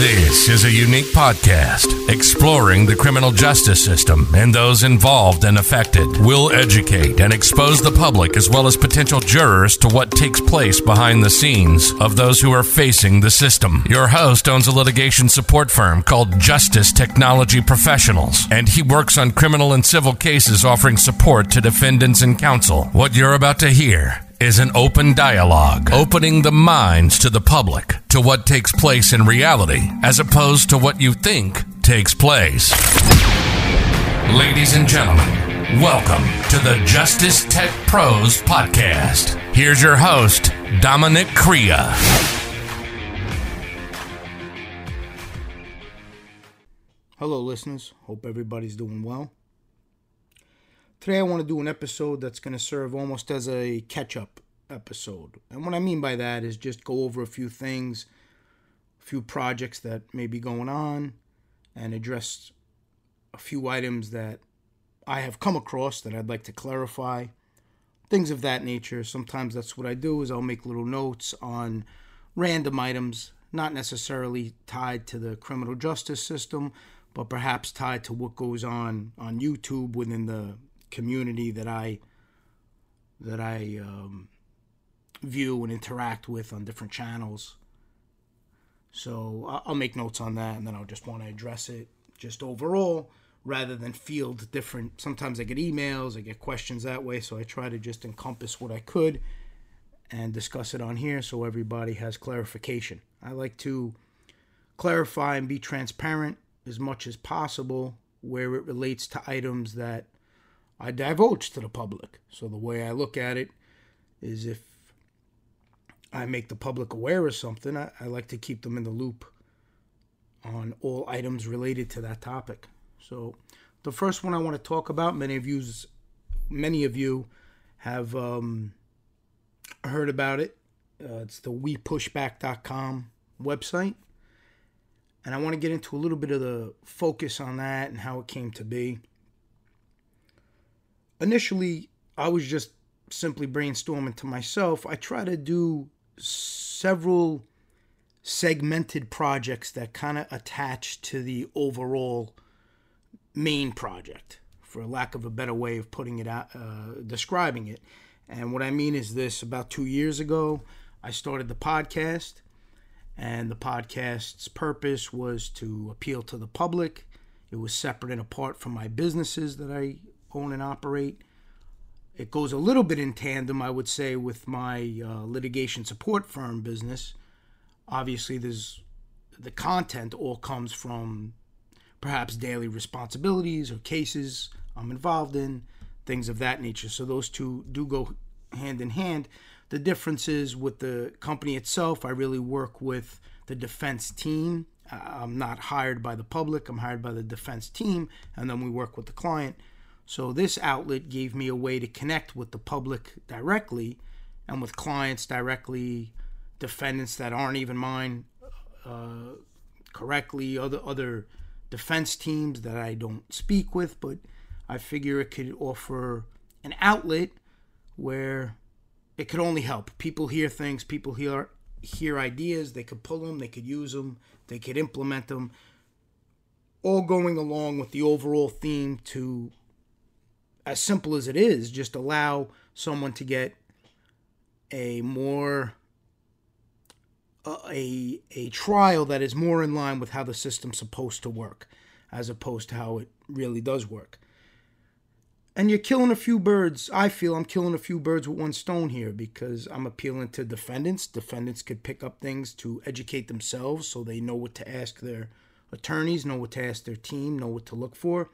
This is a unique podcast exploring the criminal justice system and those involved and affected. We'll educate and expose the public as well as potential jurors to what takes place behind the scenes of those who are facing the system. Your host owns a litigation support firm called Justice Technology Professionals, and he works on criminal and civil cases offering support to defendants and counsel. What you're about to hear is an open dialogue, opening the minds to the public to what takes place in reality as opposed to what you think takes place. Ladies and gentlemen, welcome to the Justice Tech Pros podcast. Here's your host, Dominic Crea. Hello, listeners. Hope everybody's doing well. Today, I want to do an episode that's going to serve almost as a catch up episode. And what I mean by that is just go over a few things, a few projects that may be going on, and address a few items that I have come across that I'd like to clarify. Things of that nature. Sometimes that's what I do is I'll make little notes on random items, not necessarily tied to the criminal justice system, but perhaps tied to what goes on on YouTube within the community that I that I um, view and interact with on different channels. So I'll make notes on that, and then I'll just want to address it just overall rather than field different. Sometimes I get emails, I get questions that way, so I try to just encompass what I could and discuss it on here so everybody has clarification. I like to clarify and be transparent as much as possible where it relates to items that I divulge to the public. So the way I look at it is if I make the public aware of something, I, I like to keep them in the loop on all items related to that topic. So the first one I want to talk about, many of you, many of you have um, heard about it. Uh, it's the wepushback.com website. And I want to get into a little bit of the focus on that and how it came to be initially I was just simply brainstorming to myself. I try to do several segmented projects that kind of attach to the overall main project, for lack of a better way of putting it out, uh, describing it. And what I mean is this about two years ago, I started the podcast, and the podcast's purpose was to appeal to the public. It was separate and apart from my businesses that I own and operate. It goes a little bit in tandem, I would say, with my uh, litigation support firm business. Obviously, there's the content all comes from perhaps daily responsibilities or cases I'm involved in, things of that nature. So those two do go hand in hand. The difference is with the company itself, I really work with the defense team. I'm not hired by the public, I'm hired by the defense team, and then we work with the client. So this outlet gave me a way to connect with the public directly and with clients directly, defendants that aren't even mine uh, correctly, other other defense teams that I don't speak with, but I figure it could offer an outlet where it could only help. People hear things, people hear hear ideas, they could pull them, they could use them, they could implement them, all going along with the overall theme to as simple as it is, just allow someone to get a more uh, a a trial that is more in line with how the system's supposed to work, as opposed to how it really does work. And you're killing a few birds. I feel I'm killing a few birds with one stone here because I'm appealing to defendants. Defendants could pick up things to educate themselves so they know what to ask their attorneys, know what to ask their team, know what to look for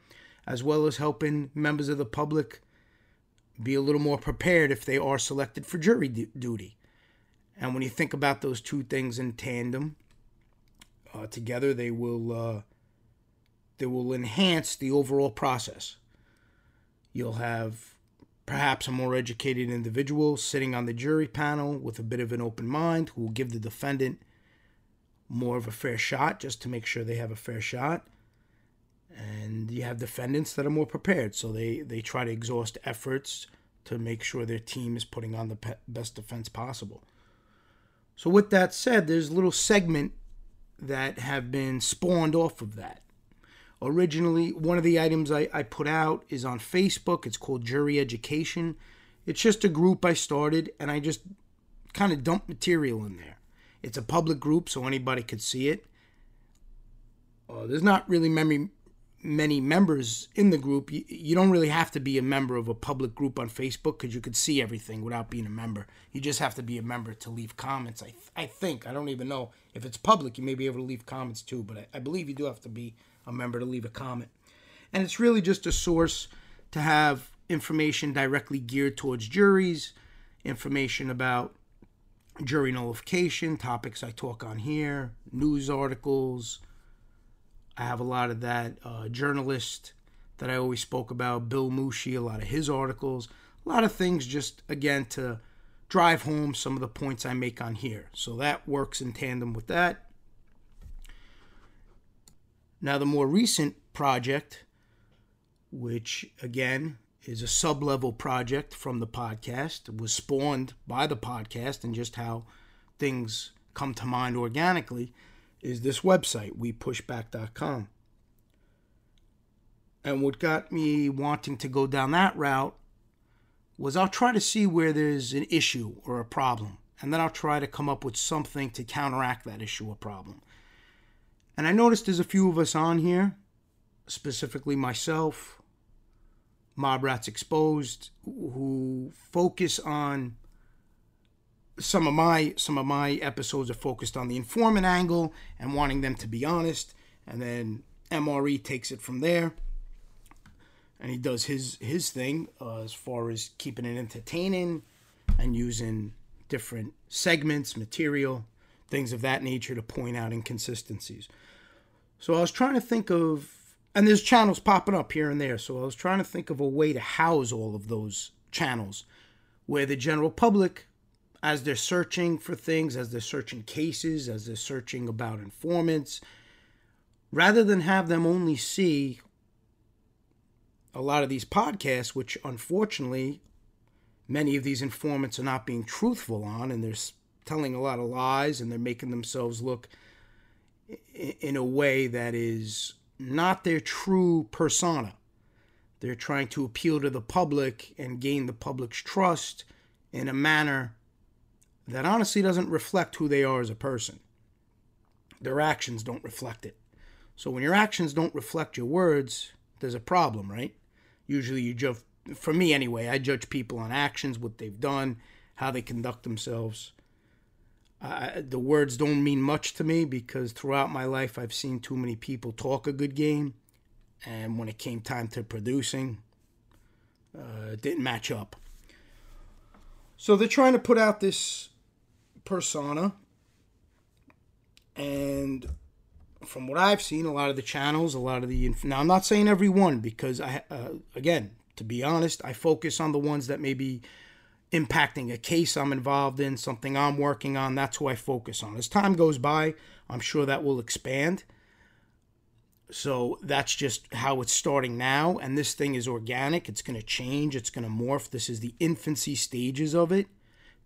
as well as helping members of the public be a little more prepared if they are selected for jury duty. And when you think about those two things in tandem, uh, together they will uh, they will enhance the overall process. You'll have perhaps a more educated individual sitting on the jury panel with a bit of an open mind who will give the defendant more of a fair shot just to make sure they have a fair shot and you have defendants that are more prepared so they they try to exhaust efforts to make sure their team is putting on the pe- best defense possible so with that said there's a little segment that have been spawned off of that. Originally, one of the items I, I put out is on Facebook. It's called Jury Education. It's just a group I started and I just kind of dump material in there. It's a public group, so anybody could see it. Uh, there's not really many many members in the group. You, you don't really have to be a member of a public group on Facebook because you could see everything without being a member. You just have to be a member to leave comments. I I think I don't even know if it's public. You may be able to leave comments too, but I, I believe you do have to be a member to leave a comment. And it's really just a source to have information directly geared towards juries, information about jury nullification, topics I talk on here, news articles. I have a lot of that. Uh, journalist that I always spoke about, Bill Moushey, a lot of his articles, a lot of things just, again, to drive home some of the points I make on here. So that works in tandem with that. Now, the more recent project, which again is a sub level project from the podcast, was spawned by the podcast and just how things come to mind organically, is this website, wepushback.com. And what got me wanting to go down that route was I'll try to see where there's an issue or a problem, and then I'll try to come up with something to counteract that issue or problem. And I noticed there's a few of us on here, specifically myself, Mob Rats Exposed, who focus on some of my some of my episodes are focused on the informant angle and wanting them to be honest, and then MRE takes it from there, and he does his his thing uh, as far as keeping it entertaining and using different segments, material, things of that nature to point out inconsistencies. So I was trying to think of, and there's channels popping up here and there. So I was trying to think of a way to house all of those channels where the general public, as they're searching for things, as they're searching cases, as they're searching about informants, rather than have them only see a lot of these podcasts, which unfortunately many of these informants are not being truthful on, and they're telling a lot of lies and they're making themselves look in a way that is not their true persona. They're trying to appeal to the public and gain the public's trust in a manner that honestly doesn't reflect who they are as a person. Their actions don't reflect it. So when your actions don't reflect your words, there's a problem, right? Usually you judge, for me anyway, I judge people on actions, what they've done, how they conduct themselves. Uh, the words don't mean much to me because throughout my life I've seen too many people talk a good game, and when it came time to producing, uh, it didn't match up. So they're trying to put out this persona, and from what I've seen, a lot of the channels, a lot of the now I'm not saying every one because I uh, again to be honest, I focus on the ones that maybe impacting a case I'm involved in, something I'm working on. That's who I focus on. As time goes by, I'm sure that will expand. So that's just how it's starting now. And this thing is organic. It's going to change. It's going to morph. This is the infancy stages of it.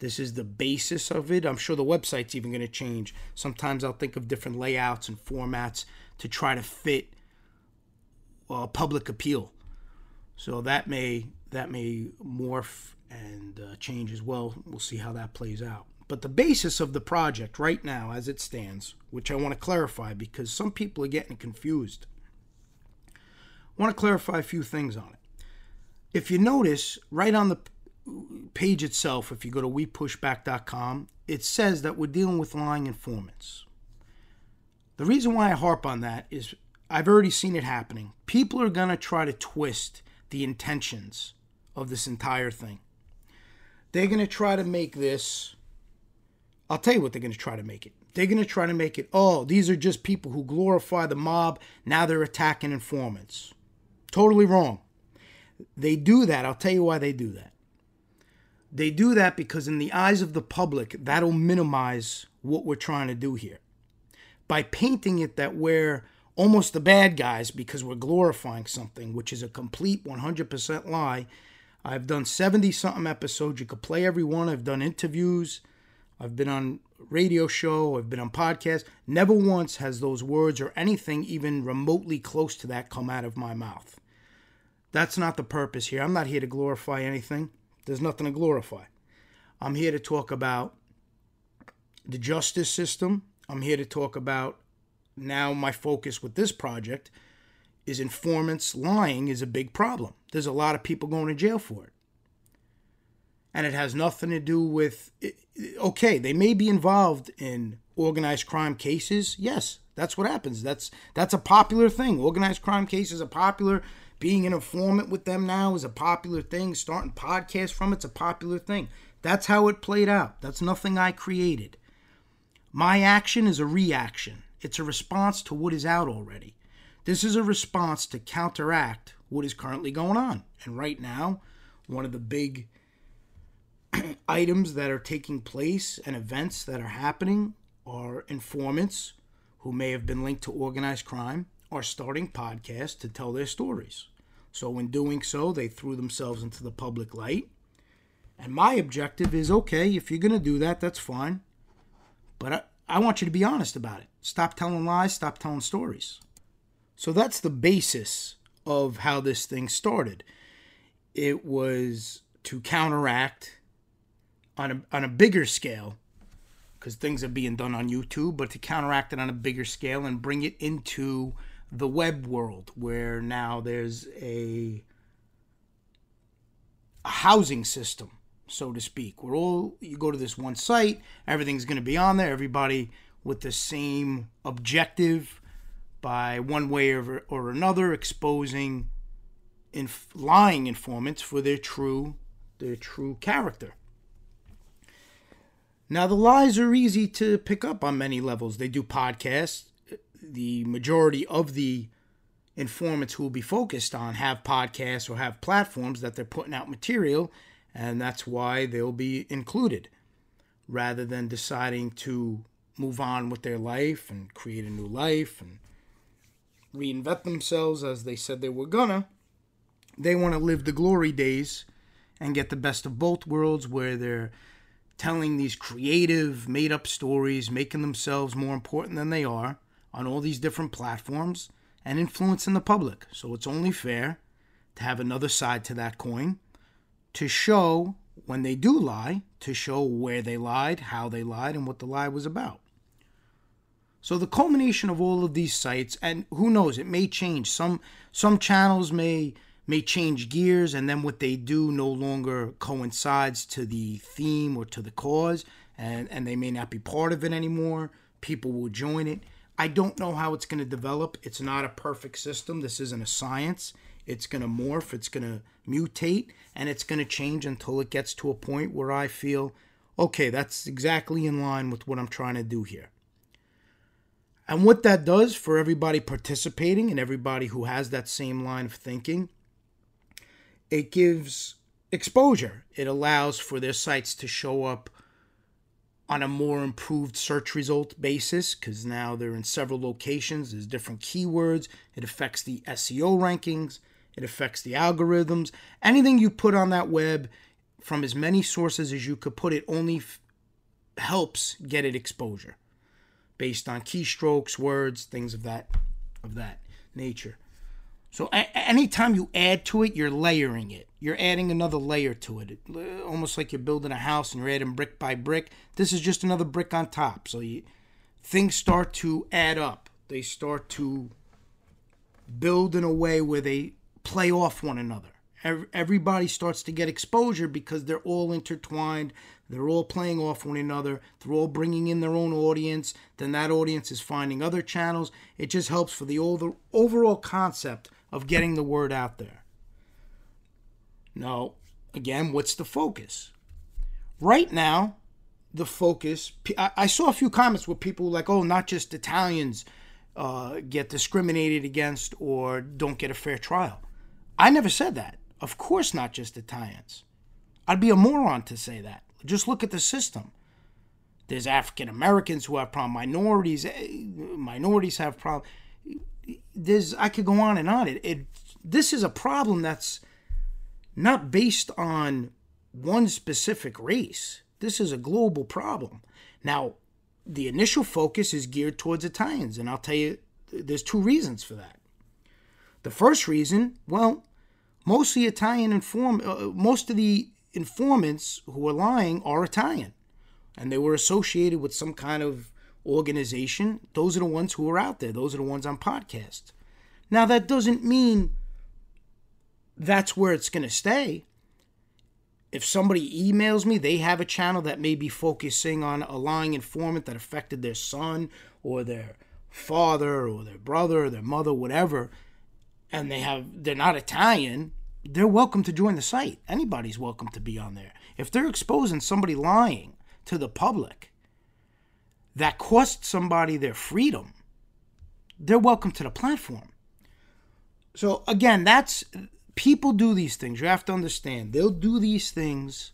This is the basis of it. I'm sure the website's even going to change. Sometimes I'll think of different layouts and formats to try to fit uh, public appeal. So that may that may morph and uh, change as well. We'll see how that plays out. But the basis of the project right now, as it stands, which I want to clarify because some people are getting confused, I want to clarify a few things on it. If you notice, right on the page itself, if you go to wepushback.com, it says that we're dealing with lying informants. The reason why I harp on that is I've already seen it happening. People are going to try to twist the intentions of this entire thing. They're going to try to make this. I'll tell you what they're going to try to make it. They're going to try to make it, oh, these are just people who glorify the mob. Now they're attacking informants. Totally wrong. They do that. I'll tell you why they do that. They do that because, in the eyes of the public, that'll minimize what we're trying to do here. By painting it that we're almost the bad guys because we're glorifying something, which is a complete 100% lie, I've done 70 something episodes. You could play every one. I've done interviews. I've been on radio show, I've been on podcast. Never once has those words or anything even remotely close to that come out of my mouth. That's not the purpose here. I'm not here to glorify anything. There's nothing to glorify. I'm here to talk about the justice system. I'm here to talk about now my focus with this project is informants lying is a big problem. There's a lot of people going to jail for it. And it has nothing to do with okay, they may be involved in organized crime cases. Yes, that's what happens. That's that's a popular thing. Organized crime cases are popular. Being an informant with them now is a popular thing. Starting podcasts from it's a popular thing. That's how it played out. That's nothing I created. My action is a reaction. It's a response to what is out already. This is a response to counteract what is currently going on. And right now, one of the big items that are taking place and events that are happening are informants who may have been linked to organized crime are starting podcasts to tell their stories. So, in doing so, they threw themselves into the public light. And my objective is okay, if you're going to do that, that's fine. But I, I want you to be honest about it. Stop telling lies, stop telling stories. So that's the basis of how this thing started. It was to counteract on a, on a bigger scale, because things are being done on YouTube, but to counteract it on a bigger scale and bring it into the web world where now there's a, a housing system, so to speak, where all you go to this one site, everything's going to be on there, everybody with the same objective by one way or, or another exposing inf- lying informants for their true their true character. Now the lies are easy to pick up on many levels. They do podcasts. The majority of the informants who will be focused on have podcasts or have platforms that they're putting out material, and that's why they'll be included rather than deciding to move on with their life and create a new life and reinvent themselves as they said they were gonna. They want to live the glory days and get the best of both worlds where they're telling these creative, made up stories, making themselves more important than they are on all these different platforms and influencing the public. So it's only fair to have another side to that coin to show when they do lie, to show where they lied, how they lied, and what the lie was about. So the culmination of all of these sites, and who knows, it may change. Some some channels may may change gears, and then what they do no longer coincides to the theme or to the cause, and and they may not be part of it anymore. People will join it. I don't know how it's going to develop. It's not a perfect system. This isn't a science. It's going to morph. It's going to mutate, and it's going to change until it gets to a point where I feel, okay, that's exactly in line with what I'm trying to do here. And what that does for everybody participating and everybody who has that same line of thinking, it gives exposure. It allows for their sites to show up on a more improved search result basis because now they're in several locations. There's different keywords. It affects the SEO rankings. It affects the algorithms. Anything you put on that web from as many sources as you could put it only f- helps get it exposure based on keystrokes, words, things of that of that nature. So a- anytime you add to it, you're layering it. You're adding another layer to it. it. Uh, almost like you're building a house and you're adding brick by brick. This is just another brick on top. So you, things start to add up. They start to build in a way where they play off one another. Everybody starts to get exposure because they're all intertwined. They're all playing off one another. They're all bringing in their own audience. Then that audience is finding other channels. It just helps for the overall concept of getting the word out there. Now, again, what's the focus? Right now, the focus. I saw a few comments where people were like, "Oh, not just Italians uh, get discriminated against or don't get a fair trial." I never said that. Of course, not just Italians. I'd be a moron to say that. Just look at the system. There's African Americans who have problems. Minorities, eh, minorities have problems. There's I could go on and on. It, it this is a problem that's not based on one specific race. This is a global problem. Now, the initial focus is geared towards Italians, and I'll tell you, there's two reasons for that. The first reason, well, mostly Italian inform, uh, most of the informants who are lying are Italian, and they were associated with some kind of organization. Those are the ones who are out there. Those are the ones on podcast. Now that doesn't mean that's where it's going to stay. If somebody emails me, they have a channel that may be focusing on a lying informant that affected their son or their father or their brother or their mother, whatever, and they have they're not Italian, they're welcome to join the site. Anybody's welcome to be on there. If they're exposing somebody lying to the public that cost somebody their freedom, they're welcome to the platform. So again, that's people do these things. You have to understand. They'll do these things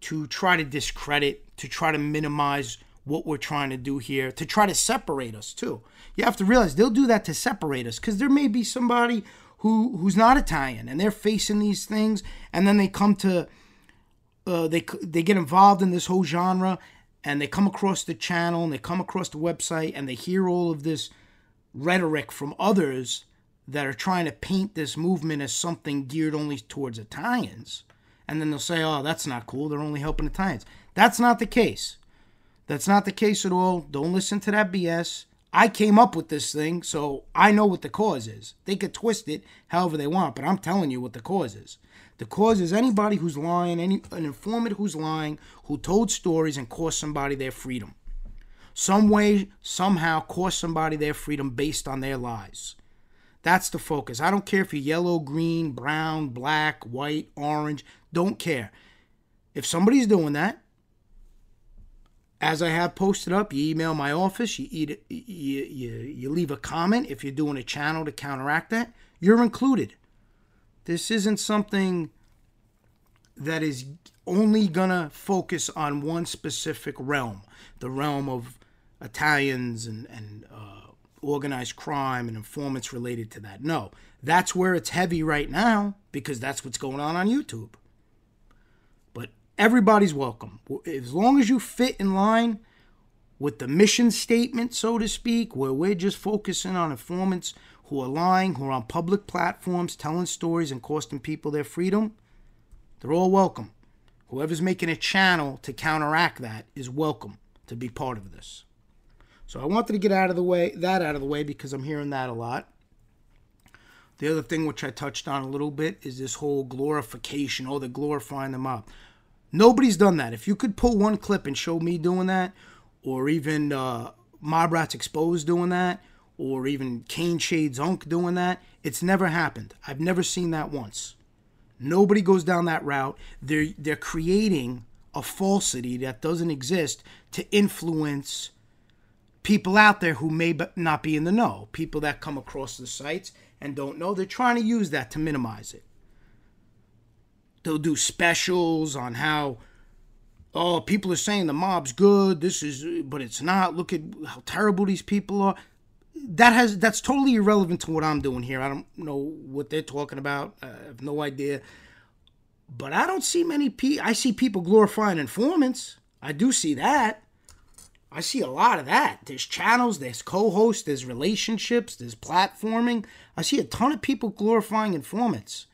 to try to discredit, to try to minimize what we're trying to do here, to try to separate us too. You have to realize they'll do that to separate us because there may be somebody who who's not Italian and they're facing these things, and then they come to uh, they they get involved in this whole genre, and they come across the channel and they come across the website and they hear all of this rhetoric from others that are trying to paint this movement as something geared only towards Italians. And then they'll say, oh, that's not cool. They're only helping Italians. That's not the case. That's not the case at all. Don't listen to that BS. I came up with this thing, so I know what the cause is. They could twist it however they want, but I'm telling you what the cause is. The cause is anybody who's lying, any an informant who's lying, who told stories and cost somebody their freedom. Some way, somehow, cost somebody their freedom based on their lies. That's the focus. I don't care if you're yellow, green, brown, black, white, orange. Don't care. If somebody's doing that, as I have posted up, you email my office, you, eat, you, you, you leave a comment if you're doing a channel to counteract that, you're included. This isn't something that is only going to focus on one specific realm, the realm of Italians and, and uh, organized crime and informants related to that. No, that's where it's heavy right now because that's what's going on on YouTube. But everybody's welcome. As long as you fit in line with the mission statement, so to speak, where we're just focusing on informants who are lying, who are on public platforms telling stories and costing people their freedom, they're all welcome. Whoever's making a channel to counteract that is welcome to be part of this. So I wanted to get out of the way that out of the way because I'm hearing that a lot. The other thing which I touched on a little bit is this whole glorification. Oh, they're glorifying them up. Nobody's done that. If you could pull one clip and show me doing that, or even uh, Mob Rats Exposed doing that, or even Kane Shades Unk doing that, it's never happened. I've never seen that once. Nobody goes down that route. They're they're creating a falsity that doesn't exist to influence people out there who may not be in the know, people that come across the sites and don't know, they're trying to use that to minimize it. They'll do specials on how, oh, people are saying the mob's good, this is, but it's not. Look at how terrible these people are. That has that's totally irrelevant to what I'm doing here. I don't know what they're talking about. I have no idea. But I don't see many people. I see people glorifying informants. I do see that. I see a lot of that. There's channels, there's co hosts, there's relationships, there's platforming. I see a ton of people glorifying informants.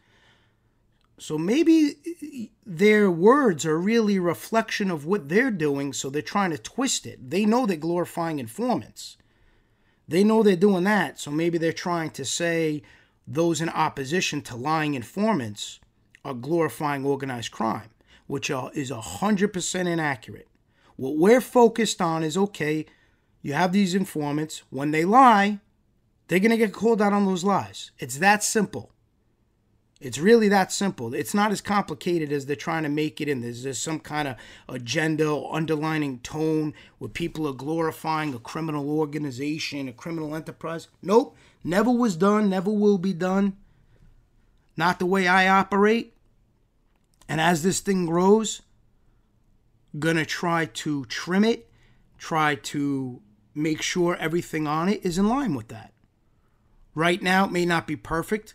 So maybe their words are really a reflection of what they're doing, so they're trying to twist it. They know they're glorifying informants. They know they're doing that, so maybe they're trying to say those in opposition to lying informants are glorifying organized crime, which is 100% inaccurate. What we're focused on is okay, you have these informants. When they lie, they're going to get called out on those lies. It's that simple. It's really that simple. It's not as complicated as they're trying to make it in. There's, there's some kind of agenda or underlining tone where people are glorifying a criminal organization, a criminal enterprise. Nope, never was done, never will be done. Not the way I operate. And as this thing grows, gonna try to trim it, try to make sure everything on it is in line with that. Right now, it may not be perfect.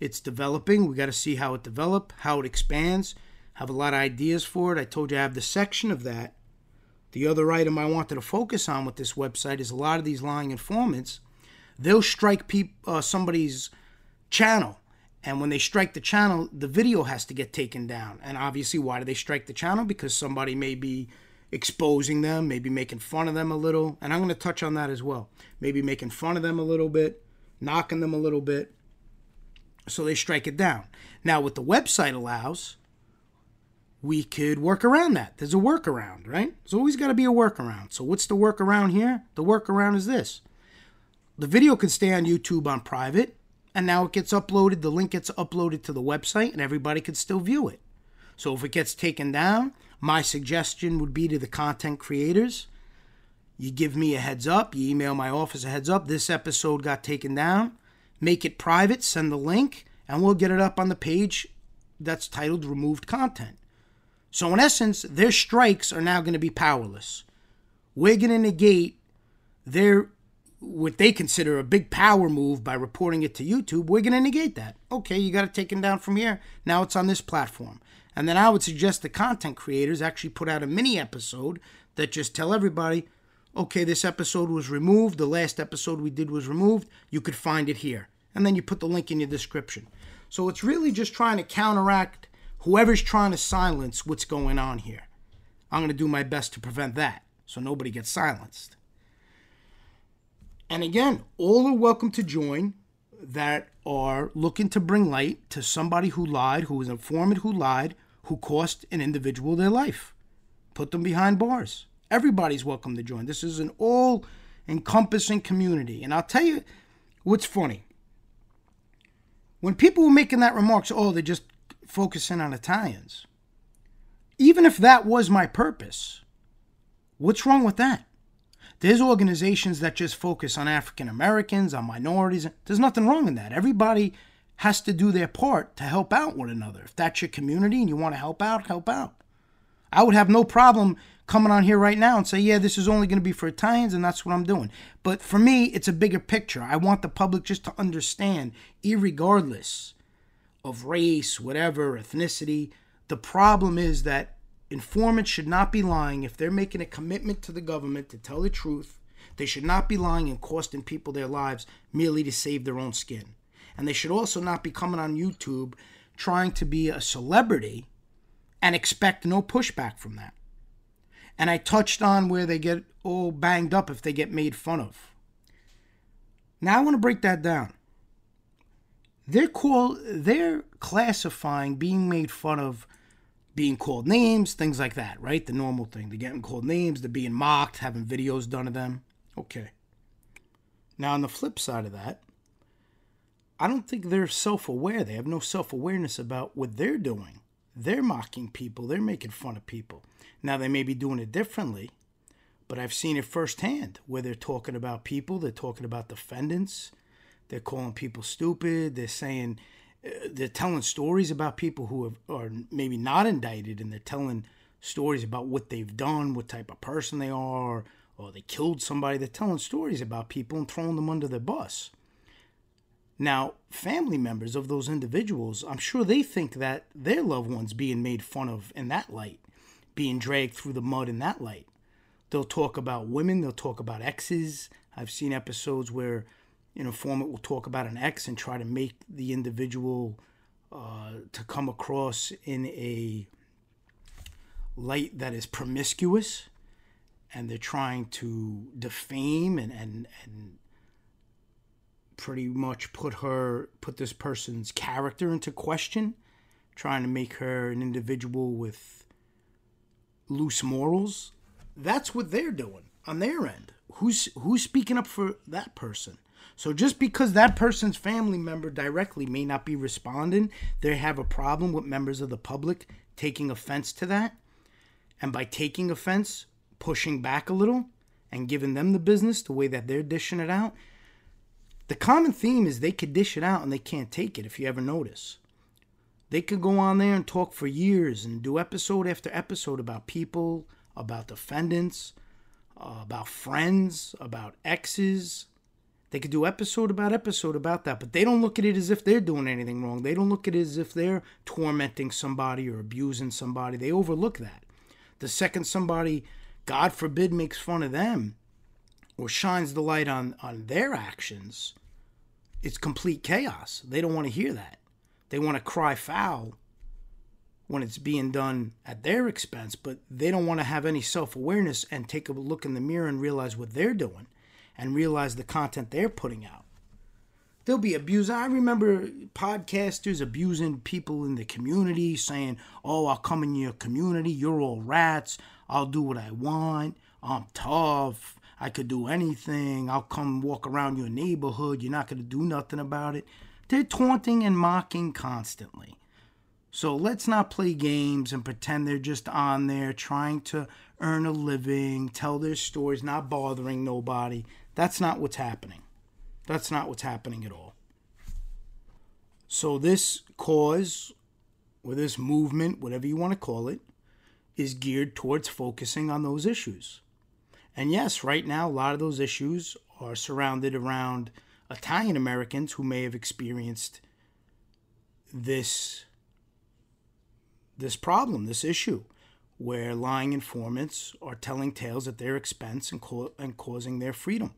It's developing. We got to see how it develops, how it expands, have a lot of ideas for it. I told you I have the section of that. The other item I wanted to focus on with this website is a lot of these lying informants. They'll strike peop, uh, somebody's channel, and when they strike the channel, the video has to get taken down. And obviously, why do they strike the channel? Because somebody may be exposing them, maybe making fun of them a little. And I'm going to touch on that as well. Maybe making fun of them a little bit, knocking them a little bit. So they strike it down. Now, what the website allows we could work around that. There's a workaround, right? There's always got to be a workaround. So, what's the workaround here? The workaround is this the video could stay on YouTube on private, and now it gets uploaded, the link gets uploaded to the website, and everybody could still view it. So, if it gets taken down, my suggestion would be to the content creators you give me a heads up, you email my office a heads up. This episode got taken down. Make it private, send the link, and we'll get it up on the page that's titled Removed Content. So, in essence, their strikes are now going to be powerless. We're going to negate their what they consider a big power move by reporting it to YouTube. We're going to negate that. Okay, you got it taken down from here. Now it's on this platform. And then I would suggest the content creators actually put out a mini episode that just tell everybody, okay, this episode was removed. The last episode we did was removed. You could find it here. And then you put the link in your description. So it's really just trying to counteract whoever's trying to silence what's going on here. I'm going to do my best to prevent that so nobody gets silenced. And again, all are welcome to join that are looking to bring light to somebody who lied, who was an informant who lied, who cost an individual their life. Put them behind bars. Everybody's welcome to join. This is an all encompassing community. And I'll tell you what's funny. When people were making that remarks, oh, they're just focusing on Italians. Even if that was my purpose, what's wrong with that? There's organizations that just focus on African Americans, on minorities. There's nothing wrong in that. Everybody has to do their part to help out one another. If that's your community and you want to help out, help out. I would have no problem coming on here right now and say, yeah, this is only going to be for Italians and that's what I'm doing. But for me, it's a bigger picture. I want the public just to understand, regardless of race, whatever, ethnicity. The problem is that informants should not be lying if they're making a commitment to the government to tell the truth. They should not be lying and costing people their lives merely to save their own skin. And they should also not be coming on YouTube trying to be a celebrity and expect no pushback from that. And I touched on where they get all banged up if they get made fun of. Now I want to break that down they're call they're classifying being made fun of being called names, things like that, right? The normal thing. They're getting called names, they're being mocked, having videos done of them. Okay. Now on the flip side of that, I don't think they're self-aware. They have no self-awareness about what they're doing. They're mocking people, they're making fun of people. Now they may be doing it differently, but I've seen it firsthand where they're talking about people, they're talking about defendants, they're calling people stupid. They're saying, uh, they're telling stories about people who have, are maybe not indicted, and they're telling stories about what they've done, what type of person they are, or they killed somebody. They're telling stories about people and throwing them under the bus. Now, family members of those individuals, I'm sure they think that their loved ones being made fun of in that light, being dragged through the mud in that light. They'll talk about women, they'll talk about exes. I've seen episodes where an informant will talk about an ex and try to make the individual uh, to come across in a light that is promiscuous and they're trying to defame and, and, and pretty much put her put this person's character into question trying to make her an individual with loose morals that's what they're doing on their end who's who's speaking up for that person so just because that person's family member directly may not be responding, they have a problem with members of the public taking offense to that. And by taking offense, pushing back a little and giving them the business the way that they're dishing it out. The common theme is they could dish it out and they can't take it if you ever notice. They could go on there and talk for years and do episode after episode about people, about defendants, uh, about friends, about exes, They could do episode about episode about that, but they don't look at it as if they're doing anything wrong. They don't look at it as if they're tormenting somebody or abusing somebody. They overlook that. The second somebody, God forbid, makes fun of them or shines the light on, on their actions, it's complete chaos. They don't want to hear that. They want to cry foul when it's being done at their expense, but they don't want to have any self awareness and take a look in the mirror and realize what they're doing and realize the content they're putting out. They'll be abused. I remember podcasters abusing people in the community, saying, Oh, I'll come in your community. You're all rats. I'll do what I want. I'm tough. I could do anything. I'll come walk around your neighborhood. You're not going to do nothing about it. They're taunting and mocking constantly. So let's not play games and pretend they're just on there trying to earn a living, tell their stories, not bothering nobody. That's not what's happening. That's not what's happening at all. So, this cause, or this movement, whatever you want to call it, is geared towards focusing on those issues. And yes, right now, a lot of those issues are surrounded around Italian Americans who may have experienced this this problem, this issue, where lying informants are telling tales at their expense and, co- and causing their freedom.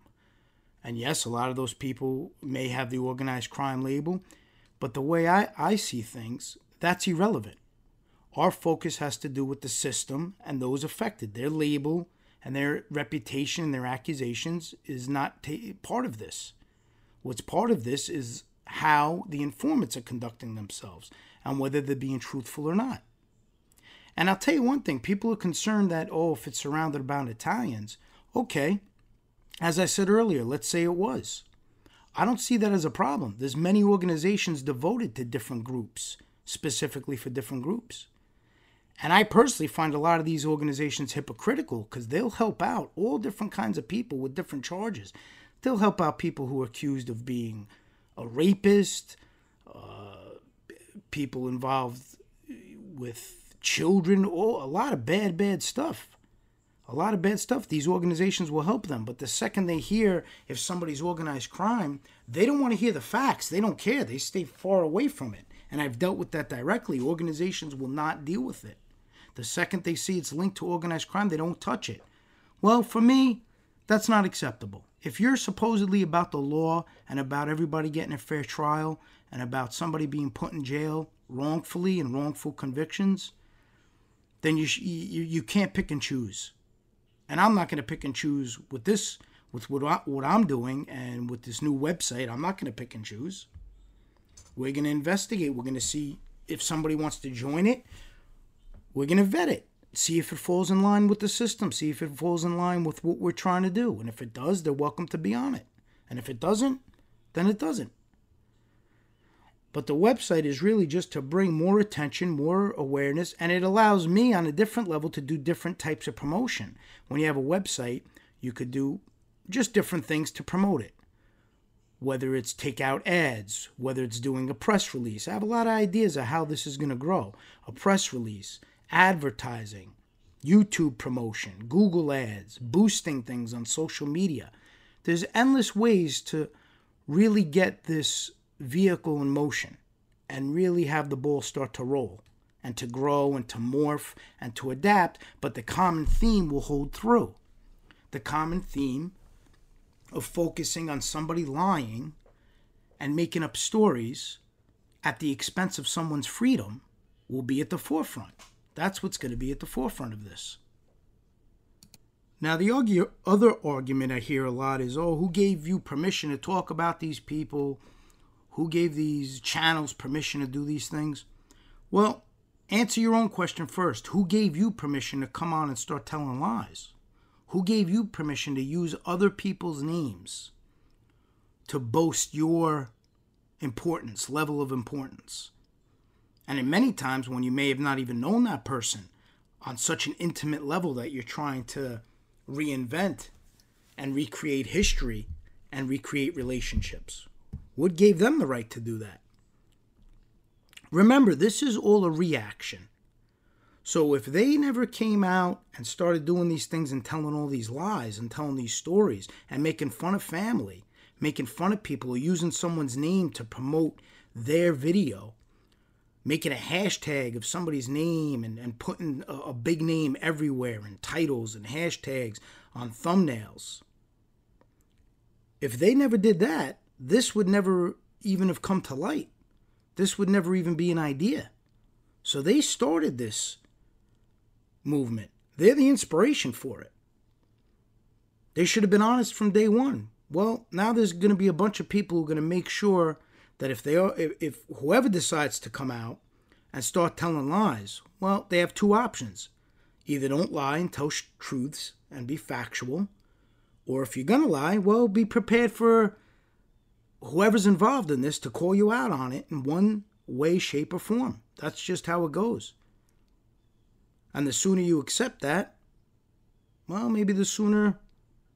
And yes, a lot of those people may have the organized crime label, but the way I, I see things, that's irrelevant. Our focus has to do with the system and those affected. Their label and their reputation and their accusations is not ta- part of this. What's part of this is how the informants are conducting themselves and whether they're being truthful or not. And I'll tell you one thing people are concerned that, oh, if it's surrounded about Italians, okay. As I said earlier, let's say it was. I don't see that as a problem. There's many organizations devoted to different groups, specifically for different groups. And I personally find a lot of these organizations hypocritical because they'll help out all different kinds of people with different charges. They'll help out people who are accused of being a rapist, uh, people involved with children, or a lot of bad, bad stuff. A lot of bad stuff. These organizations will help them. But the second they hear if somebody's organized crime, they don't want to hear the facts. They don't care. They stay far away from it. And I've dealt with that directly. Organizations will not deal with it. The second they see it's linked to organized crime, they don't touch it. Well, for me, that's not acceptable. If you're supposedly about the law and about everybody getting a fair trial and about somebody being put in jail wrongfully and wrongful convictions, then you, you, you can't pick and choose. And I'm not going to pick and choose with this, with what, I, what I'm doing and with this new website. I'm not going to pick and choose. We're going to investigate. We're going to see if somebody wants to join it. We're going to vet it, see if it falls in line with the system, see if it falls in line with what we're trying to do. And if it does, they're welcome to be on it. And if it doesn't, then it doesn't. But the website is really just to bring more attention, more awareness, and it allows me on a different level to do different types of promotion. When you have a website, you could do just different things to promote it. Whether it's take out ads, whether it's doing a press release. I have a lot of ideas of how this is going to grow. A press release, advertising, YouTube promotion, Google ads, boosting things on social media. There's endless ways to really get this vehicle in motion and really have the ball start to roll and to grow and to morph and to adapt, but the common theme will hold through. The common theme of focusing on somebody lying and making up stories at the expense of someone's freedom will be at the forefront. That's what's going to be at the forefront of this. Now, the argue, other argument I hear a lot is oh, who gave you permission to talk about these people? Who gave these channels permission to do these things? Well, answer your own question first. Who gave you permission to come on and start telling lies? Who gave you permission to use other people's names to boast your importance, level of importance? And in many times when you may have not even known that person on such an intimate level that you're trying to reinvent and recreate history and recreate relationships. What gave them the right to do that? Remember, this is all a reaction. So if they never came out and started doing these things and telling all these lies and telling these stories and making fun of family, making fun of people or using someone's name to promote their video, making a hashtag of somebody's name and, and putting a, a big name everywhere and titles and hashtags on thumbnails. If they never did that, this would never even have come to light. This would never even be an idea. So they started this movement. They're the inspiration for it. They should have been honest from day one. Well, now there's going to be a bunch of people who are going to make sure that if they are, if, if whoever decides to come out and start telling lies, well, they have two options. Either don't lie and tell sh- truths and be factual, or if you're going to lie, well, be prepared for whoever's involved in this to call you out on it in one way, shape, or form. That's just how it goes. And the sooner you accept that, well, maybe the sooner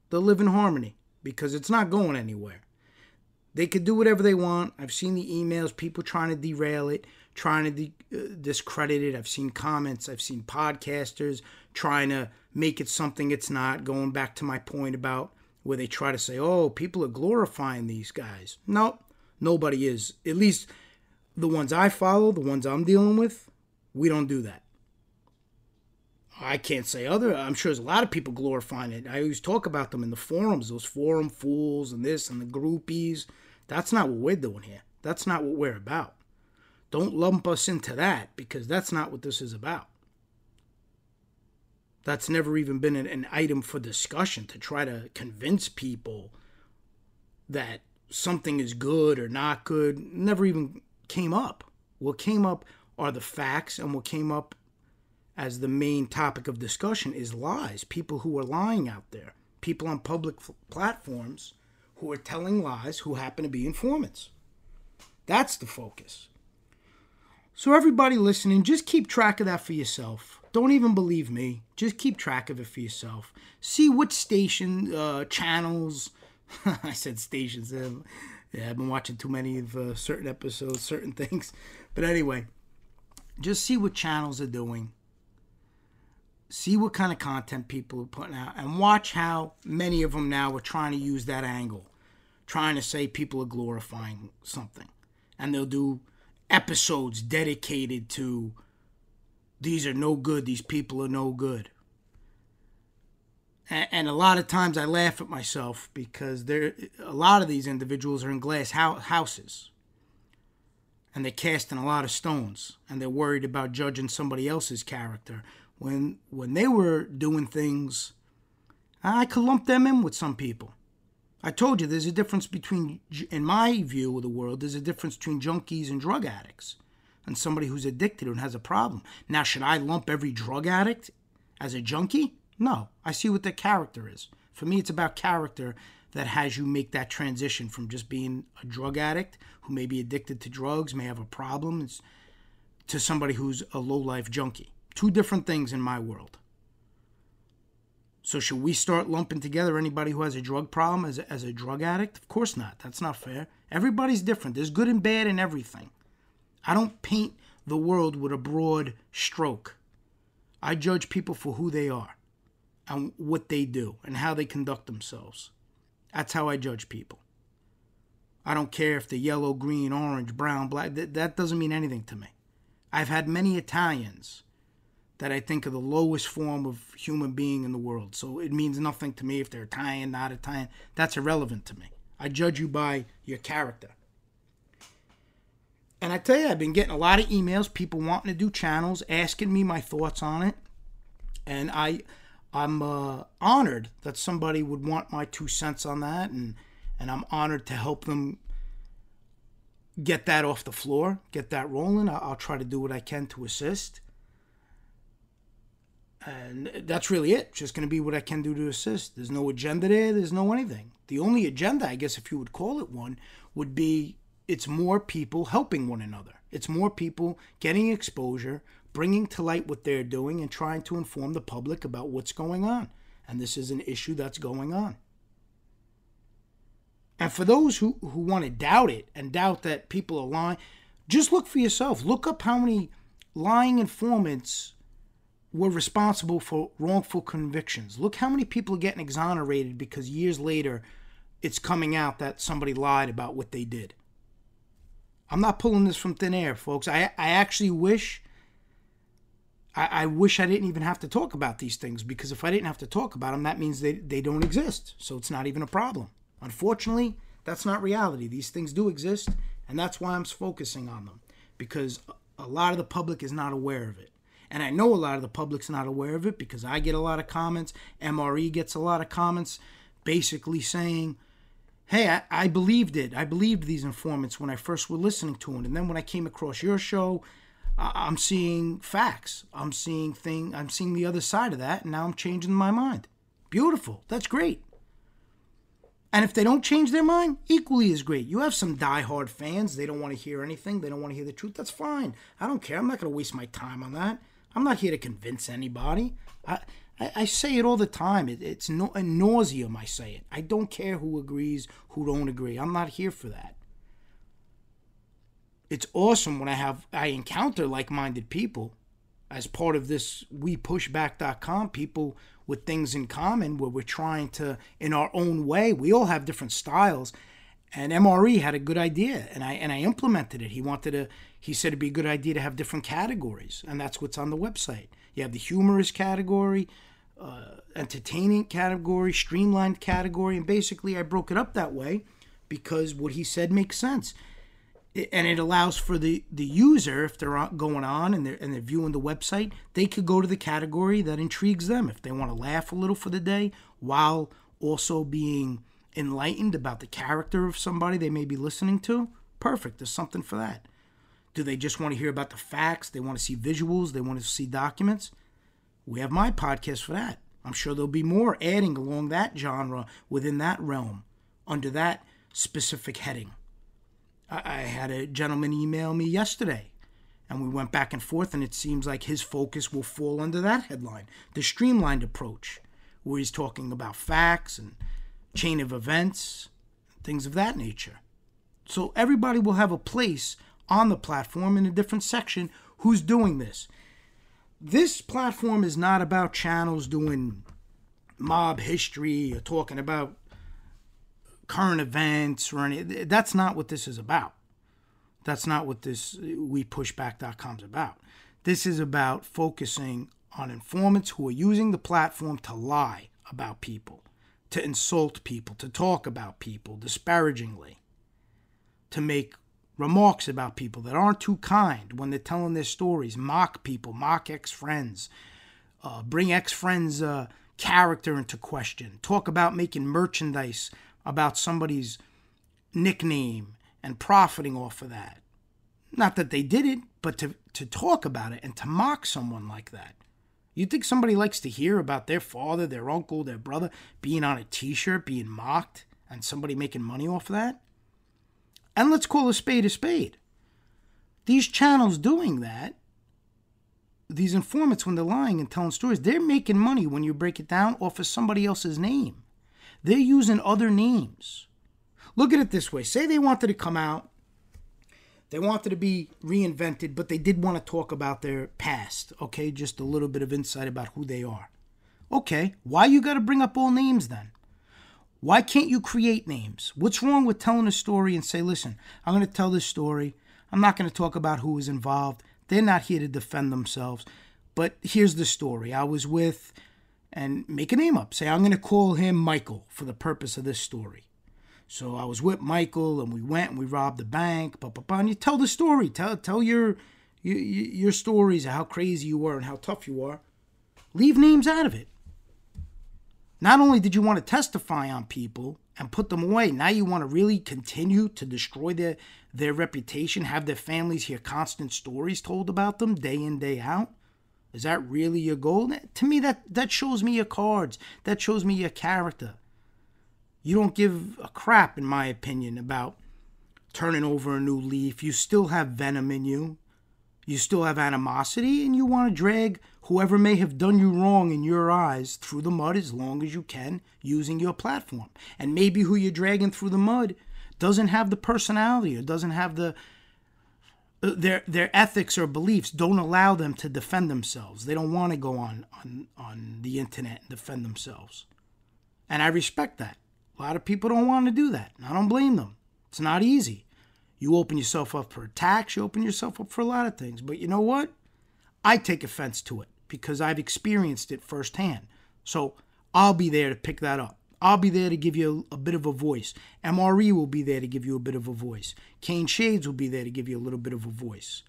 they'll live in harmony because it's not going anywhere. They could do whatever they want. I've seen the emails, people trying to derail it, trying to de- uh, discredit it. I've seen comments, I've seen podcasters trying to make it something it's not, going back to my point about where they try to say, oh, people are glorifying these guys. No, nobody is. At least the ones I follow, the ones I'm dealing with, we don't do that. I can't say other. I'm sure there's a lot of people glorifying it. I always talk about them in the forums, those forum fools and this and the groupies. That's not what we're doing here. That's not what we're about. Don't lump us into that because that's not what this is about. That's never even been an, an item for discussion to try to convince people that something is good or not good. Never even came up. What came up are the facts, and what came up as the main topic of discussion is lies. People who are lying out there, people on public f- platforms who are telling lies who happen to be informants. That's the focus. So, everybody listening, just keep track of that for yourself. Don't even believe me. Just keep track of it for yourself. See what station, uh, channels, I said stations. Uh, yeah, I've been watching too many of uh, certain episodes, certain things. But anyway, just see what channels are doing see what kind of content people are putting out, and watch how many of them now are trying to use that angle, trying to say people are glorifying something. And they'll do episodes dedicated to these are no good, these people are no good. And, a lot of times I laugh at myself because there a lot of these individuals are in glass houses and they're casting a lot of stones and they're worried about judging somebody else's character when when they were doing things, I could lump them in with some people. I told you there's a difference between, in my view of the world, there's a difference between junkies and drug addicts and somebody who's addicted and has a problem. Now, should I lump every drug addict as a junkie? No, I see what their character is. For me, it's about character that has you make that transition from just being a drug addict who may be addicted to drugs, may have a problem, to somebody who's a low life junkie. Two different things in my world. So should we start lumping together anybody who has a drug problem as a, as a drug addict? Of course not. That's not fair. Everybody's different. There's good and bad in everything. I don't paint the world with a broad stroke. I judge people for who they are and what they do and how they conduct themselves. That's how I judge people. I don't care if they're yellow, green, orange, brown, black. That, that doesn't mean anything to me. I've had many Italians that I think are the lowest form of human being in the world. So it means nothing to me if they're Italian, not Italian. That's irrelevant to me. I judge you by your character. And I tell you, I've been getting a lot of emails, people wanting to do channels, asking me my thoughts on it. And I, I'm uh, honored that somebody would want my two cents on that, and and I'm honored to help them get that off the floor, get that rolling. I'll try to do what I can to assist and that's really it. Just going to be what I can do to assist. There's no agenda there. There's no anything. The only agenda, I guess, if you would call it one, would be it's more people helping one another. It's more people getting exposure, bringing to light what they're doing, and trying to inform the public about what's going on. And this is an issue that's going on. And for those who, who want to doubt it and doubt that people are lying, just look for yourself. Look up how many lying informants were responsible for wrongful convictions. Look how many people are getting exonerated because years later it's coming out that somebody lied about what they did. I'm not pulling this from thin air, folks. I, I actually wish I, I wish I didn't even have to talk about these things because if I didn't have to talk about them, that means they, they don't exist. So it's not even a problem. Unfortunately, that's not reality. These things do exist, and that's why I'm focusing on them because a lot of the public is not aware of it. And I know a lot of the public's not aware of it because I get a lot of comments. MRE gets a lot of comments basically saying, hey, I, I believed it. I believed these informants when I first were listening to them. And then when I came across your show, I'm seeing facts. I'm seeing thing. I'm seeing the other side of that, and now I'm changing my mind. Beautiful. That's great. And if they don't change their mind, equally as great. You have some die-hard fans. They don't want to hear anything. They don't want to hear the truth. That's fine. I don't care. I'm not going to waste my time on that. I'm not here to convince anybody. I, I, I say it all the time. It, it's no, a nauseum. I say it. I don't care who agrees, who don't agree. I'm not here for that it's awesome when I have I encounter like-minded people as part of this wepushback.com people with things in common where we're trying to in our own way we all have different styles and MRE had a good idea and I and I implemented it he wanted to he said it'd be a good idea to have different categories and that's what's on the website you have the humorous category uh, entertaining category streamlined category and basically I broke it up that way because what he said makes sense and it allows for the, the user, if they're going on and they're, and they're viewing the website, they could go to the category that intrigues them. If they want to laugh a little for the day while also being enlightened about the character of somebody they may be listening to, perfect. There's something for that. Do they just want to hear about the facts? They want to see visuals? They want to see documents? We have my podcast for that. I'm sure there'll be more adding along that genre within that realm under that specific heading. I had a gentleman email me yesterday, and we went back and forth, and it seems like his focus will fall under that headline the streamlined approach, where he's talking about facts and chain of events, things of that nature. So everybody will have a place on the platform in a different section who's doing this. This platform is not about channels doing mob history or talking about current events or any. That's not what this is about. That's not what this wepushback.com is about. This is about focusing on informants who are using the platform to lie about people, to insult people, to talk about people disparagingly, to make remarks about people that aren't too kind when they're telling their stories, mock people, mock ex friends, uh, bring ex friends' uh, character into question, talk about making merchandise about somebody's nickname and profiting off of that. Not that they did it, but to, to talk about it and to mock someone like that. You think somebody likes to hear about their father, their uncle, their brother being on a t shirt, being mocked, and somebody making money off of that? And let's call a spade a spade. These channels doing that, these informants, when they're lying and telling stories, they're making money when you break it down off of somebody else's name. They're using other names. Look at it this way say they wanted to come out, they wanted to be reinvented, but they did want to talk about their past, okay? Just a little bit of insight about who they are. Okay, why you got to bring up all names then? Why can't you create names? What's wrong with telling a story and say, listen, I'm going to tell this story. I'm not going to talk about who was involved. They're not here to defend themselves. But here's the story. I was with and make a name up. Say, I'm going to call him Michael for the purpose of this story. So I was with Michael and we went and we robbed the bank. Blah, blah, blah, and you tell the story. Tell, tell your, your, your stories of how crazy you were and how tough you are. Leave names out of it. Not only did you want to testify on people and put them away, now you want to really continue to destroy their, their reputation, have their families hear constant stories told about them day in, day out. Is that really your goal? To me, that, that shows me your cards. That shows me your character. You don't give a crap, in my opinion, about turning over a new leaf. You still have venom in you. You still have animosity, and you want to drag whoever may have done you wrong in your eyes through the mud as long as you can using your platform. And maybe who you're dragging through the mud doesn't have the personality or doesn't have the uh, their their ethics or beliefs don't allow them to defend themselves. They don't want to go on on on the internet and defend themselves. And I respect that. A lot of people don't want to do that. I don't blame them. It's not easy. You open yourself up for attacks, you open yourself up for a lot of things. But you know what? I take offense to it because I've experienced it firsthand. So I'll be there to pick that up. I'll be there to give you a, a, bit of a voice. MRE will be there to give you a bit of a voice. Kane Shades will be there to give you a little bit of a voice.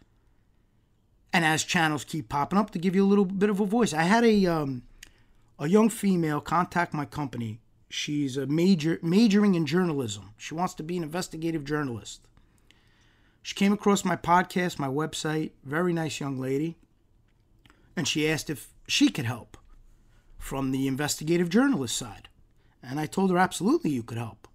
And as channels keep popping up, to give you a little bit of a voice. I had a um, a young female contact my company. She's a major majoring in journalism. She wants to be an investigative journalist. She came across my podcast, my website. Very nice young lady. And she asked if she could help from the investigative journalist side. And I told her, absolutely, you could help.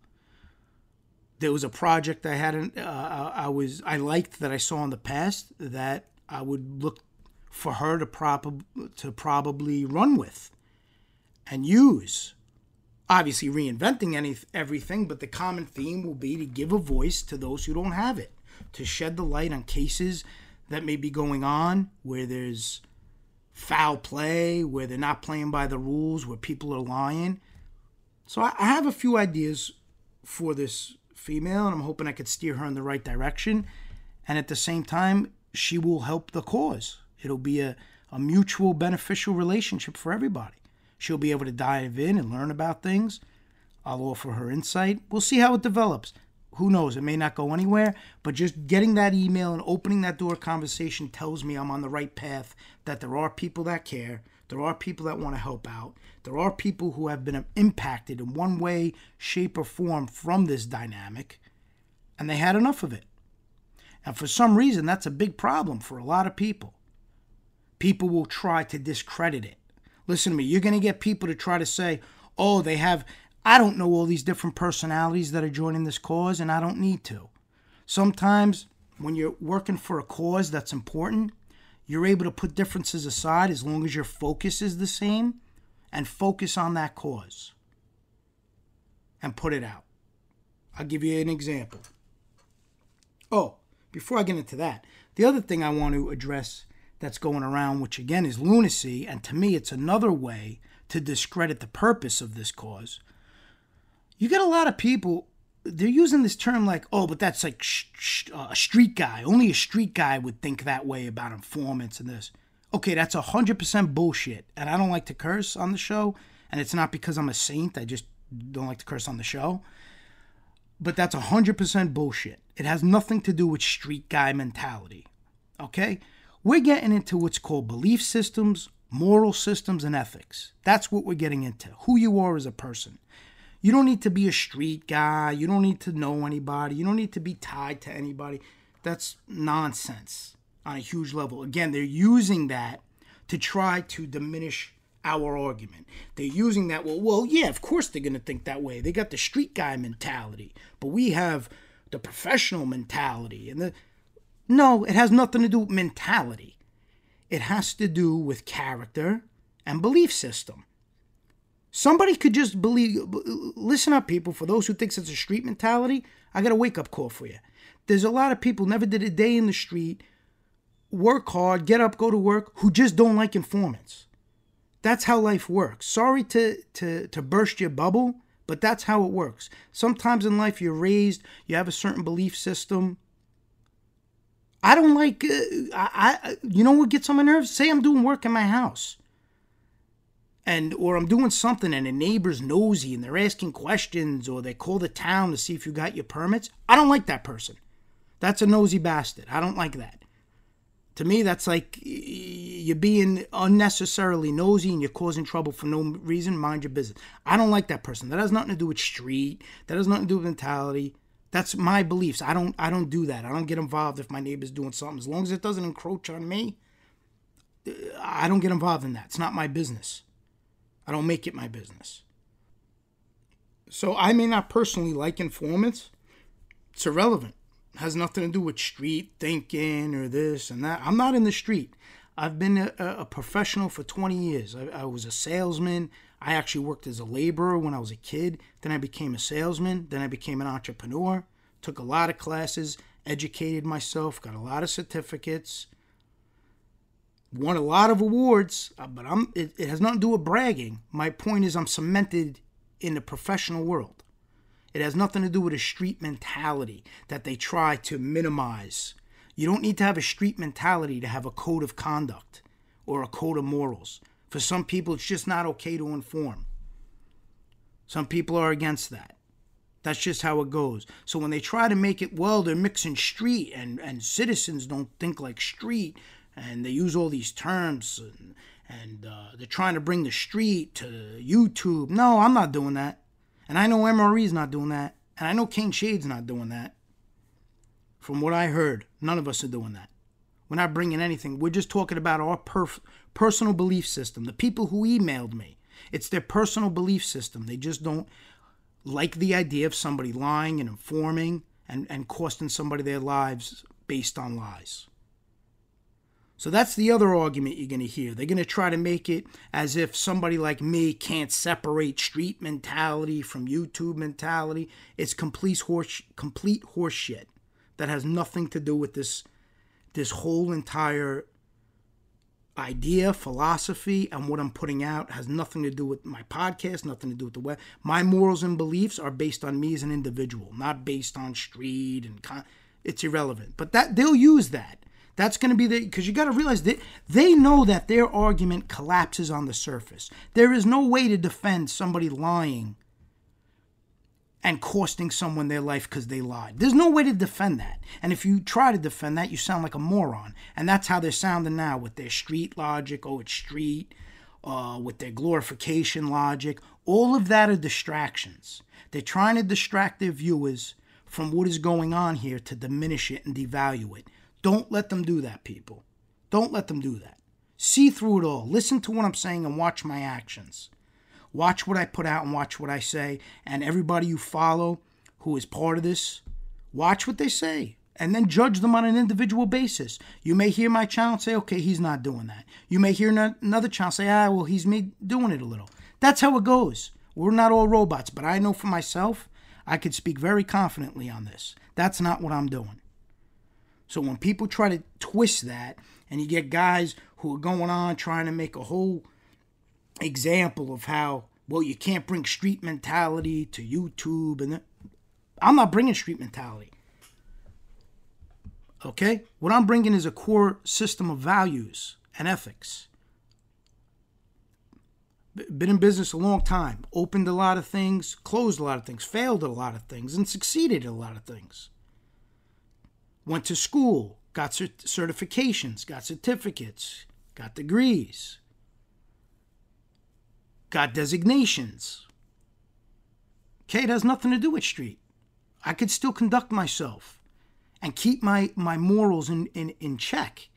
There was a project I hadn't, uh, I was, I liked that I saw in the past that I would look for her to prob- to probably run with and use. Obviously, reinventing any everything, but the common theme will be to give a voice to those who don't have it, to shed the light on cases that may be going on where there's foul play, where they're not playing by the rules, where people are lying, so I, have a few ideas for this female, and I'm hoping I could steer her in the right direction. And at the same time, she will help the cause. It'll be a, a mutual beneficial relationship for everybody. She'll be able to dive in and learn about things. I'll offer her insight. We'll see how it develops. Who knows? It may not go anywhere, but just getting that email and opening that door conversation tells me I'm on the right path, that there are people that care, there are people that want to help out. There are people who have been impacted in one way, shape, or form from this dynamic, and they had enough of it. And for some reason, that's a big problem for a lot of people. People will try to discredit it. Listen to me, you're going to get people to try to say, oh, they have, I don't know all these different personalities that are joining this cause, and I don't need to. Sometimes when you're working for a cause that's important, you're able to put differences aside as long as your focus is the same and focus on that cause and put it out. I'll give you an example. Oh, before I get into that, the other thing I want to address that's going around, which again is lunacy, and to me it's another way to discredit the purpose of this cause. You get a lot of people they're using this term like, oh, but that's like sh- sh- uh, a street guy. Only a street guy would think that way about informants and this. Okay, that's 100% bullshit. And I don't like to curse on the show. And it's not because I'm a saint, I just don't like to curse on the show. But that's 100% bullshit. It has nothing to do with street guy mentality. Okay? We're getting into what's called belief systems, moral systems, and ethics. That's what we're getting into. Who you are as a person. You don't need to be a street guy. You don't need to know anybody. You don't need to be tied to anybody. That's nonsense on a huge level. Again, they're using that to try to diminish our argument. They're using that, well, well, yeah, of course they're going to think that way. They got the street guy mentality, but we have the professional mentality. And the No, it has nothing to do with mentality. It has to do with character and belief system. Somebody could just believe. Listen up, people. For those who thinks it's a street mentality, I got a wake up call for you. There's a lot of people never did a day in the street, work hard, get up, go to work, who just don't like informants. That's how life works. Sorry to to to burst your bubble, but that's how it works. Sometimes in life you're raised, you have a certain belief system. I don't like. Uh, I, I you know what gets on my nerves? Say I'm doing work in my house and or I'm doing something and a neighbor's nosy and they're asking questions or they call the town to see if you got your permits, I don't like that person. That's a nosy bastard. I don't like that. To me, that's like you're being unnecessarily nosy and you're causing trouble for no reason. Mind your business. I don't like that person. That has nothing to do with street. That has nothing to do with mentality. That's my beliefs. I don't. I don't do that. I don't get involved if my neighbor's doing something. As long as it doesn't encroach on me, I don't get involved in that. It's not my business. I don't make it my business. So I may not personally like informants. It's irrelevant. It has nothing to do with street thinking or this and that. I'm not in the street. I've been a, a professional for 20 years. I, I, was a salesman. I actually worked as a laborer when I was a kid. Then I became a salesman. Then I became an entrepreneur. Took a lot of classes, educated myself, got a lot of certificates won a lot of awards, uh, but I'm it, it has nothing to do with bragging. My point is I'm cemented in the professional world. It has nothing to do with a street mentality that they try to minimize. You don't need to have a street mentality to have a code of conduct or a code of morals. For some people, it's just not okay to inform. Some people are against that. That's just how it goes. So when they try to make it, well, they're mixing street and, and citizens don't think like street, and they use all these terms and, and uh, they're trying to bring the street to YouTube. No, I'm not doing that. And I know MRE's not doing that. And I know King Shade's not doing that. From what I heard, none of us are doing that. We're not bringing anything. We're just talking about our perf- personal belief system. The people who emailed me, it's their personal belief system. They just don't like the idea of somebody lying and informing and, and costing somebody their lives based on lies. So that's the other argument you're going to hear. They're going to try to make it as if somebody like me can't separate street mentality from YouTube mentality. It's complete horse complete horseshit that has nothing to do with this this whole entire idea, philosophy, and what I'm putting out has nothing to do with my podcast, nothing to do with the web. My morals and beliefs are based on me as an individual, not based on street and con- it's irrelevant. But that they'll use that. That's going to be the because you got to realize that they know that their argument collapses on the surface. There is no way to defend somebody lying and costing someone their life because they lied. There's no way to defend that. And if you try to defend that, you sound like a moron. And that's how they're sounding now with their street logic. Oh, it's street. Uh, with their glorification logic. All of that are distractions. They're trying to distract their viewers from what is going on here to diminish it and devalue it. Don't let them do that, people. Don't let them do that. See through it all. Listen to what I'm saying and watch my actions. Watch what I put out and watch what I say. And everybody you follow who is part of this, watch what they say and then judge them on an individual basis. You may hear my channel say, okay, he's not doing that. You may hear another channel say, ah, well, he's me doing it a little. That's how it goes. We're not all robots, but I know for myself, I could speak very confidently on this. That's not what I'm doing. So when people try to twist that, and you get guys who are going on trying to make a whole example of how well you can't bring street mentality to YouTube and I'm not bringing street mentality. Okay? What I'm bringing is a core system of values and ethics. Been in business a long time, opened a lot of things, closed a lot of things, failed at a lot of things, and succeeded at a lot of things. Went to school, got certifications, got certificates, got degrees, got designations. Okay, it has nothing to do with street. I could still conduct myself and keep my, my morals in, in, in check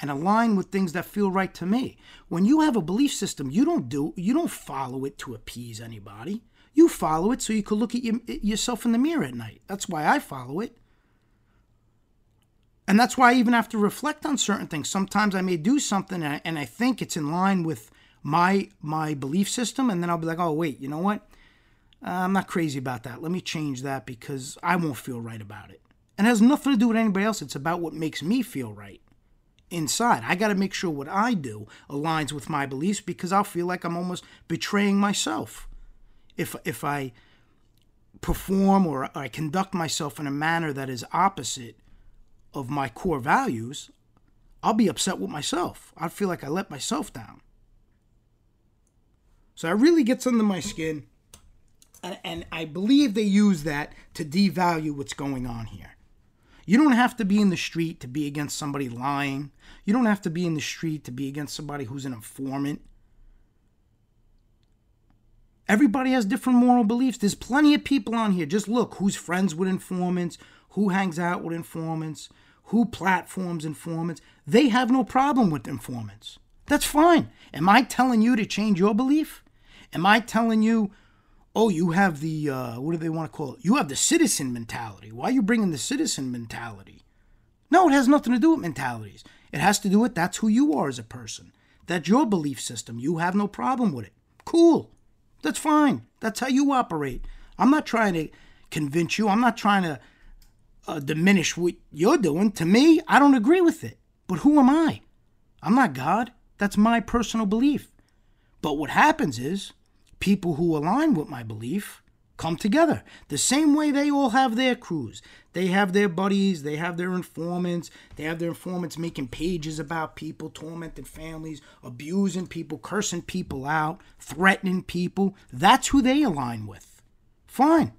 and align with things that feel right to me. When you have a belief system, you don't do you don't follow it to appease anybody. You follow it so you can look at your, yourself in the mirror at night. That's why I follow it. And that's why I even have to reflect on certain things. Sometimes I may do something and I, and I think it's in line with my my belief system and then I'll be like, "Oh, wait, you know what? Uh, I'm not crazy about that. Let me change that because I won't feel right about it." And it has nothing to do with anybody else. It's about what makes me feel right inside. I got to make sure what I do aligns with my beliefs because I'll feel like I'm almost betraying myself if if I perform or I conduct myself in a manner that is opposite of my core values. I'll be upset with myself. I feel like I let myself down. So it really gets under my skin. And, and I believe they use that to devalue what's going on here. You don't have to be in the street to be against somebody lying. You don't have to be in the street to be against somebody who's an informant. Everybody has different moral beliefs. There's plenty of people on here. Just look who's friends with informants, who hangs out with informants, who platforms informants. They have no problem with informants. That's fine. Am I telling you to change your belief? Am I telling you, oh, you have the, uh, what do they want to call it? You have the citizen mentality. Why are you bringing the citizen mentality? No, it has nothing to do with mentalities. It has to do with that's who you are as a person. That's your belief system. You have no problem with it. Cool. That's fine. That's how you operate. I'm not trying to convince you. I'm not trying to uh, diminish what you're doing. To me, I don't agree with it. But who am I? I'm not God. That's my personal belief. But what happens is people who align with my belief come together. The same way they all have their crews. They have their buddies, they have their informants, they have their informants making pages about people, tormenting families, abusing people, cursing people out, threatening people. That's who they align with. Fine.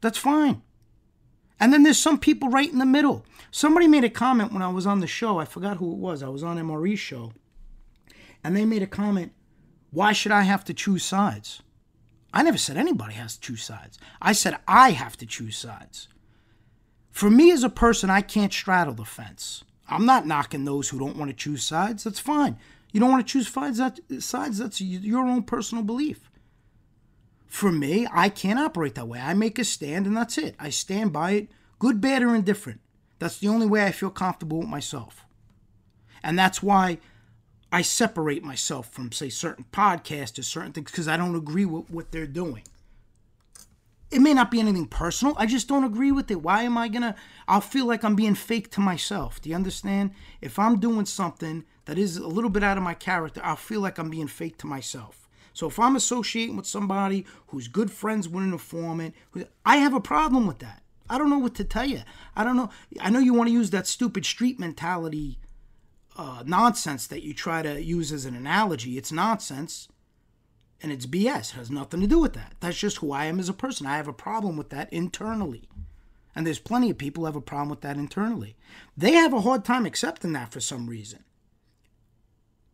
That's fine. And then there's some people right in the middle. Somebody made a comment when I was on the show. I forgot who it was. I was on MRE's show. And they made a comment, why should I have to choose sides? I never said anybody has to choose sides. I said I have to choose sides. For me as a person, I can't straddle the fence. I'm not knocking those who don't want to choose sides. That's fine. You don't want to choose sides, that, sides that's your own personal belief. For me, I can't operate that way. I make a stand and that's it. I stand by it, good, bad, or indifferent. That's the only way I feel comfortable with myself. And that's why I separate myself from, say, certain podcasts or certain things because I don't agree with what they're doing. It may not be anything personal. I just don't agree with it. Why am I going to? I'll feel like I'm being fake to myself. Do you understand? If I'm doing something that is a little bit out of my character, I'll feel like I'm being fake to myself. So if I'm associating with somebody who's good friends with an informant, I have a problem with that. I don't know what to tell you. I don't know. I know you want to use that stupid street mentality uh, nonsense that you try to use as an analogy. It's nonsense and it's BS. It has nothing to do with that. That's just who I am as a person. I have a problem with that internally. And there's plenty of people who have a problem with that internally. They have a hard time accepting that for some reason.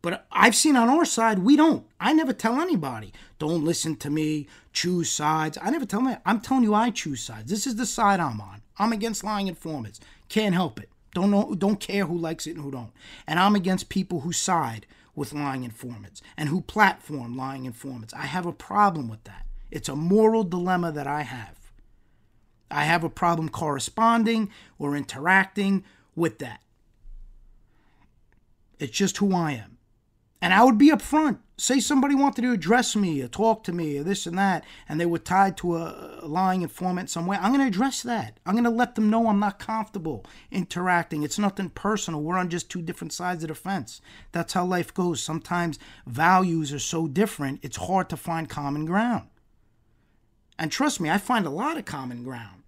But I've seen on our side, we don't. I never tell anybody, don't listen to me, choose sides. I never tell them. I'm telling you, I choose sides. This is the side I'm on. I'm against lying informants. Can't help it. Don't know, don't care who likes it and who don't. And I'm against people who side with lying informants and who platform lying informants. I have a problem with that. It's a moral dilemma that I have. I have a problem corresponding or interacting with that. It's just who I am. And I would be upfront. Say somebody wanted to address me or talk to me or this and that, and they were tied to a, lying informant somewhere. I'm going to address that. I'm going to let them know I'm not comfortable interacting. It's nothing personal. We're on just two different sides of the fence. That's how life goes. Sometimes values are so different, it's hard to find common ground. And trust me, I find a lot of common ground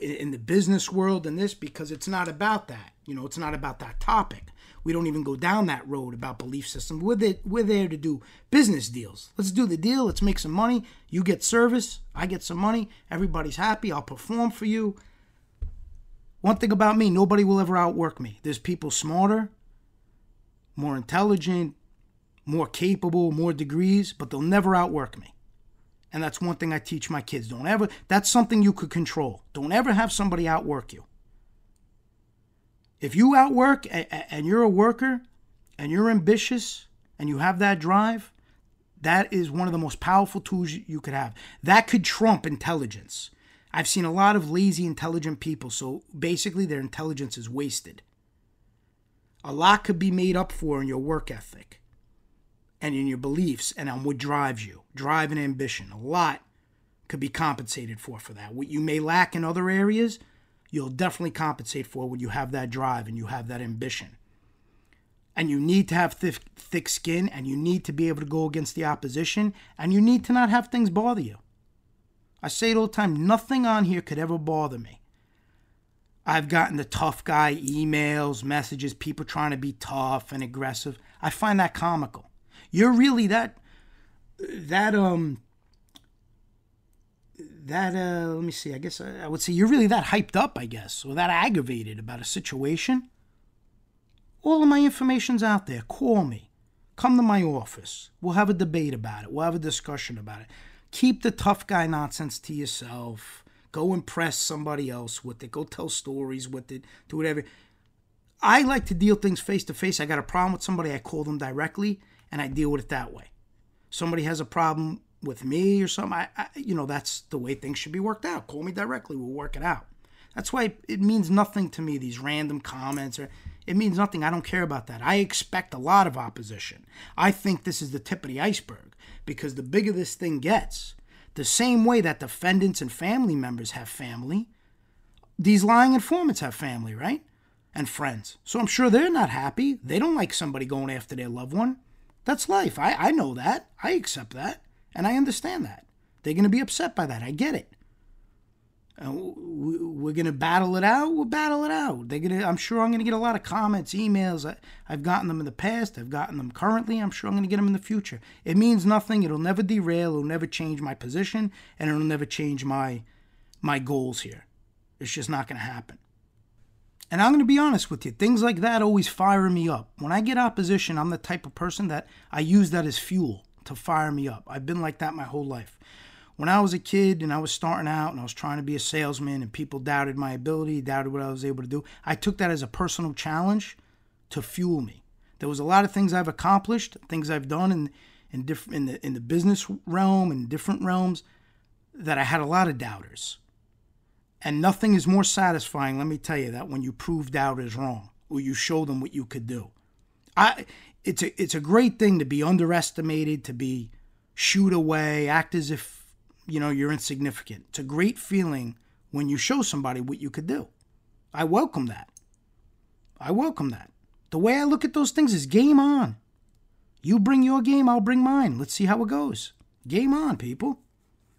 in the business world and this because it's not about that. You know, it's not about that topic. We don't even go down that road about belief system. We're there, we're there to do business deals. Let's do the deal. Let's make some money. You get service. I get some money. Everybody's happy. I'll perform for you. One thing about me, nobody will ever outwork me. There's people smarter, more intelligent, more capable, more degrees, but they'll never outwork me. And that's one thing I teach my kids. Don't ever, that's something you could control. Don't ever have somebody outwork you. If you outwork and you're a worker and you're ambitious and you have that drive, that is one of the most powerful tools you could have. That could trump intelligence. I've seen a lot of lazy, intelligent people, so basically their intelligence is wasted. A lot could be made up for in your work ethic and in your beliefs and on what drives you, drive and ambition. A lot could be compensated for for that. What you may lack in other areas, you'll definitely compensate for when you have that drive and you have that ambition. And you need to have thick, thick skin and you need to be able to go against the opposition and you need to not have things bother you. I say it all the time nothing on here could ever bother me. I've gotten the tough guy emails, messages, people trying to be tough and aggressive. I find that comical. You're really that that um that uh let me see i guess I, I, would say you're really that hyped up i guess or that aggravated about a situation? All of my information's out there. Call me. Come to my office. We'll have a debate about it. We'll have a discussion about it. Keep the tough guy nonsense to yourself. Go impress somebody else with it. Go tell stories with it. Do whatever. I like to deal things face to face. I got a problem with somebody i call them directly and i deal with it that way. Somebody has a problem with me or something, I, I, you know, that's the way things should be worked out. Call me directly, we'll work it out. That's why it means nothing to me, these random comments. Or, it means nothing. I don't care about that. I expect a lot of opposition. I think this is the tip of the iceberg because the bigger this thing gets, the same way that defendants and family members have family, these lying informants have family, right? And friends. So I'm sure they're not happy. They don't like somebody going after their loved one. That's life. I, I know that. I accept that. And I understand that. They're going to be upset by that. I get it. Uh, we're going to battle it out. We'll battle it out. They're gonna. I'm sure I'm going to get a lot of comments, emails. I, I've gotten them in the past. I've gotten them currently. I'm sure I'm going to get them in the future. It means nothing. It'll never derail. It'll never change my position, and it'll never change my my goals here. It's just not going to happen. And I'm going to be honest with you. Things like that always fire me up. When I get opposition, I'm the type of person that I use that as fuel to fire me up. I've been like that my whole life when I was a kid and I was starting out and I was trying to be a salesman and people doubted my ability, doubted what I was able to do, I took that as a personal challenge to fuel me. There was a lot of things I've accomplished, things I've done in in different in the in the business realm and different realms that I had a lot of doubters. And nothing is more satisfying, let me tell you that when you prove doubters wrong or you show them what you could do. I it's a it's a great thing to be underestimated, to be shooed away, act as if you know, you're insignificant. It's a great feeling when you show somebody what you could do. I welcome that. I welcome that. The way I look at those things is game on. You bring your game, I'll bring mine. Let's see how it goes. Game on, people.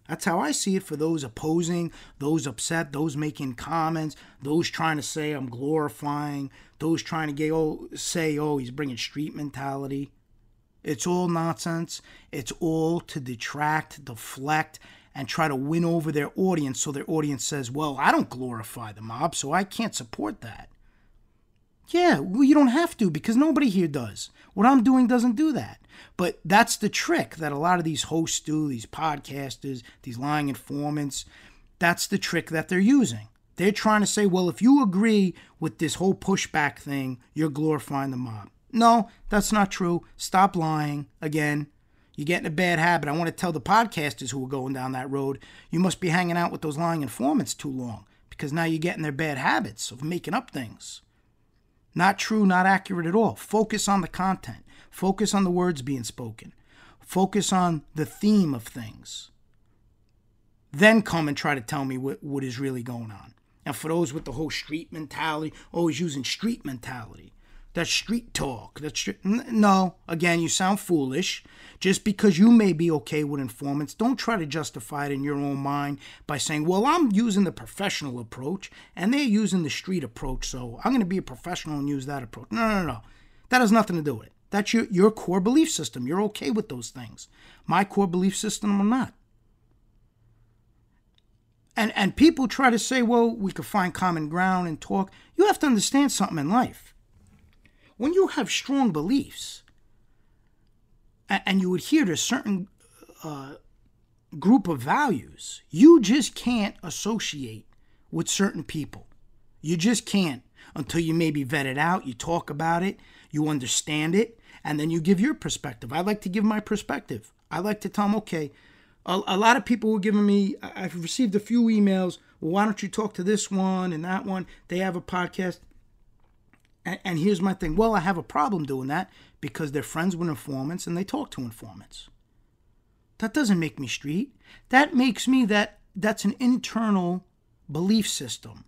That's how I see it for those opposing, those upset, those making comments, those trying to say I'm glorifying, those trying to get, oh, say, oh, he's bringing street mentality. It's all nonsense. It's all to detract, deflect, and try to win over their audience so their audience says, well, I don't glorify the mob, so I can't support that. Yeah, well, you don't have to because nobody here does. What I'm doing doesn't do that. But that's the trick that a lot of these hosts do, these podcasters, these lying informants. That's the trick that they're using. They're trying to say, well, if you agree with this whole pushback thing, you're glorifying the mob. No, that's not true. Stop lying. Again, you get in a bad habit. I want to tell the podcasters who are going down that road, you must be hanging out with those lying informants too long because now you're getting their bad habits of making up things. Not true, not accurate at all. Focus on the content. Focus on the words being spoken. Focus on the theme of things. Then come and try to tell me what, what is really going on. And for those with the whole street mentality, always using street mentality, that's street talk. That's street... no. Again, you sound foolish. Just because you may be okay with informants, don't try to justify it in your own mind by saying, "Well, I'm using the professional approach, and they're using the street approach, so I'm going to be a professional and use that approach." No, no, no. That has nothing to do with it. That's your your core belief system. You're okay with those things. My core belief system, I'm not. And and people try to say, "Well, we could find common ground and talk." You have to understand something in life when you have strong beliefs and you adhere to a certain uh, group of values, you just can't associate with certain people. You just can't until you maybe vet it out, you talk about it, you understand it, and then you give your perspective. I like to give my perspective. I like to tell them, okay, a, a lot of people were giving me, I've received a few emails. Well, why don't you talk to this one and that one? They have a podcast. And, and here's my thing. Well, I have a problem doing that because they're friends with informants and they talk to informants. That doesn't make me street. That makes me that that's an internal belief system.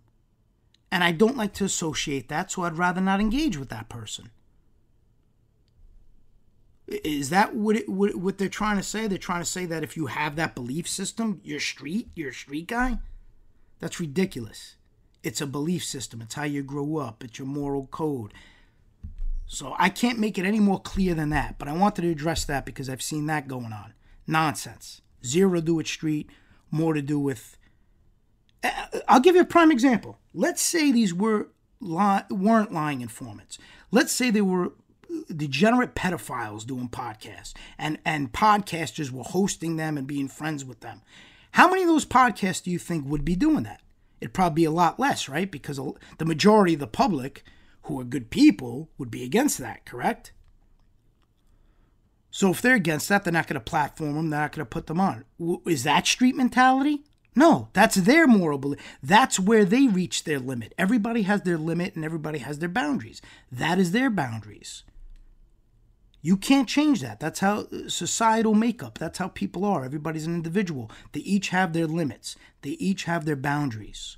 And I don't like to associate that, so I'd rather not engage with that person. Is that what, it, what, what they're trying to say? They're trying to say that if you have that belief system, you're street, you're a street guy? That's ridiculous. It's a belief system. It's how you grow up. It's your moral code. So I can't make it any more clear than that. But I wanted to address that because I've seen that going on. Nonsense. Zero to do with street, more to do with. Uh, I'll give you a prime example. Let's say these were li- weren't lying informants. Let's say they were degenerate pedophiles doing podcasts, and and podcasters were hosting them and being friends with them. How many of those podcasts do you think would be doing that? it'd probably be a lot less, right? Because the majority of the public who are good people would be against that, correct? So if they're against that, they're not going to platform them, they're not going to put them on. Is that street mentality? No, that's their moral belief. That's where they reach their limit. Everybody has their limit and everybody has their boundaries. That is their boundaries. You can't change that. That's how uh, societal makeup, that's how people are. Everybody's an individual. They each have their limits, they each have their boundaries.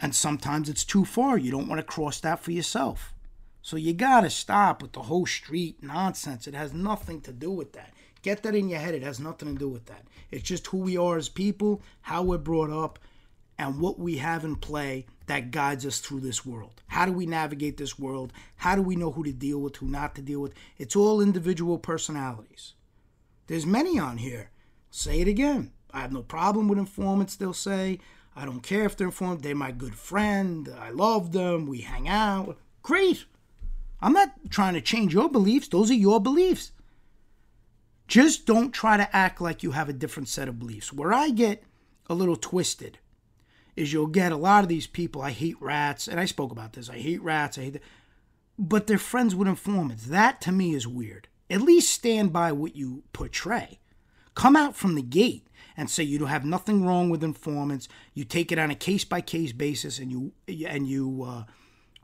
And sometimes it's too far. You don't want to cross that for yourself. So you got to stop with the whole street nonsense. It has nothing to do with that. Get that in your head. It has nothing to do with that. It's just who we are as people, how we're brought up, and what we have in play that guides us through this world. How do we navigate this world? How do we know who to deal with, who not to deal with? It's all individual personalities. There's many on here. Say it again. I have no problem with informants, they'll say. I don't care if they're informed. They're my good friend. I love them. We hang out. Great. I'm not trying to change your beliefs. Those are your beliefs. Just don't try to act like you have a different set of beliefs. Where I get a little twisted is you'll get a lot of these people. I hate rats, and I spoke about this. I hate rats. I hate, but they're friends with informants. That to me is weird. At least stand by what you portray. Come out from the gate and say you don't have nothing wrong with informants. You take it on a case by case basis, and you and you uh,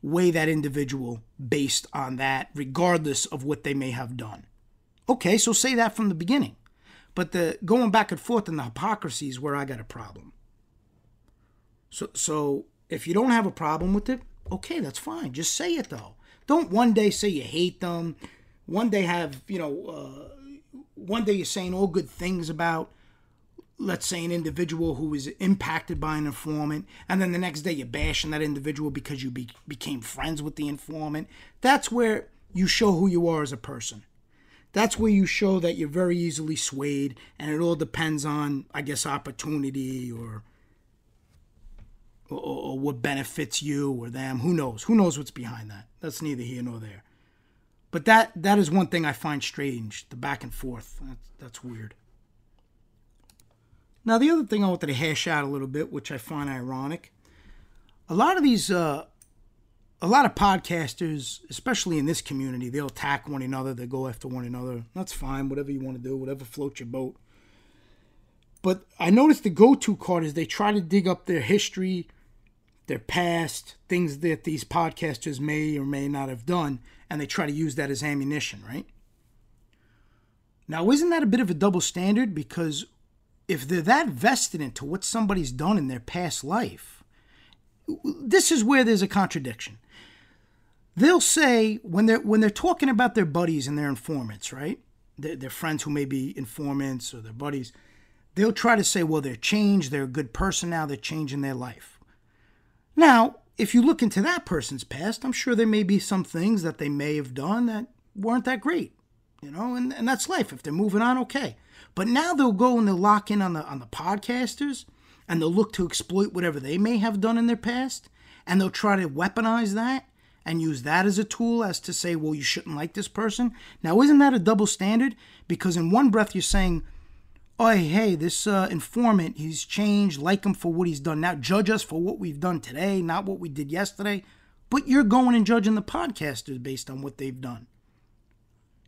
weigh that individual based on that, regardless of what they may have done. Okay, so say that from the beginning. But the going back and forth and the hypocrisy is where I got a problem. So, so if you don't have a problem with it, okay, that's fine. Just say it though. Don't one day say you hate them. One day have you know. Uh, one day you're saying all good things about, let's say, an individual who is impacted by an informant, and then the next day you're bashing that individual because you be, became friends with the informant. That's where you show who you are as a person. That's where you show that you're very easily swayed, and it all depends on, I guess, opportunity or or, or what benefits you or them. Who knows? Who knows what's behind that? That's neither here nor there. But that that is one thing I find strange. The back and forth. That's, that's weird. Now the other thing I wanted to hash out a little bit, which I find ironic, a lot of these, uh, a lot of podcasters, especially in this community, they'll attack one another. They go after one another. That's fine. Whatever you want to do, whatever floats your boat. But I noticed the go-to card is they try to dig up their history their past, things that these podcasters may or may not have done, and they try to use that as ammunition, right? Now, isn't that a bit of a double standard? Because if they're that vested into what somebody's done in their past life, this is where there's a contradiction. They'll say when they're when they're talking about their buddies and their informants, right? Their, their friends who may be informants or their buddies, they'll try to say, well, they're changed, they're a good person now, they're changing their life. Now, if you look into that person's past, I'm sure there may be some things that they may have done that weren't that great, you know, and, and that's life. If they're moving on, okay. But now they'll go and they'll lock in on the on the podcasters and they'll look to exploit whatever they may have done in their past, and they'll try to weaponize that and use that as a tool as to say, well, you shouldn't like this person. Now, isn't that a double standard? Because in one breath you're saying, oh, hey, this uh, informant, he's changed, like him for what he's done now. Judge us for what we've done today, not what we did yesterday. But you're going and judging the podcasters based on what they've done.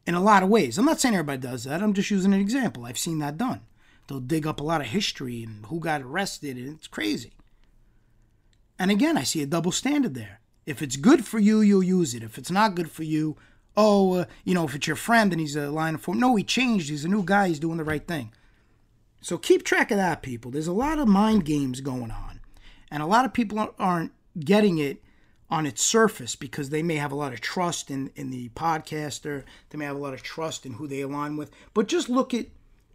In a lot of ways. I'm not saying everybody does that. I'm just using an example. I've seen that done. They'll dig up a lot of history and who got arrested, and it's crazy. And again, I see a double standard there. If it's good for you, you'll use it. If it's not good for you, oh, uh, you know, if it's your friend and he's a line of form, no, he changed. He's a new guy. He's doing the right thing. So keep track of that, people. There's a lot of mind games going on, and a lot of people aren't getting it on its surface because they may have a lot of trust in, in the podcaster. They may have a lot of trust in who they align with. But just look at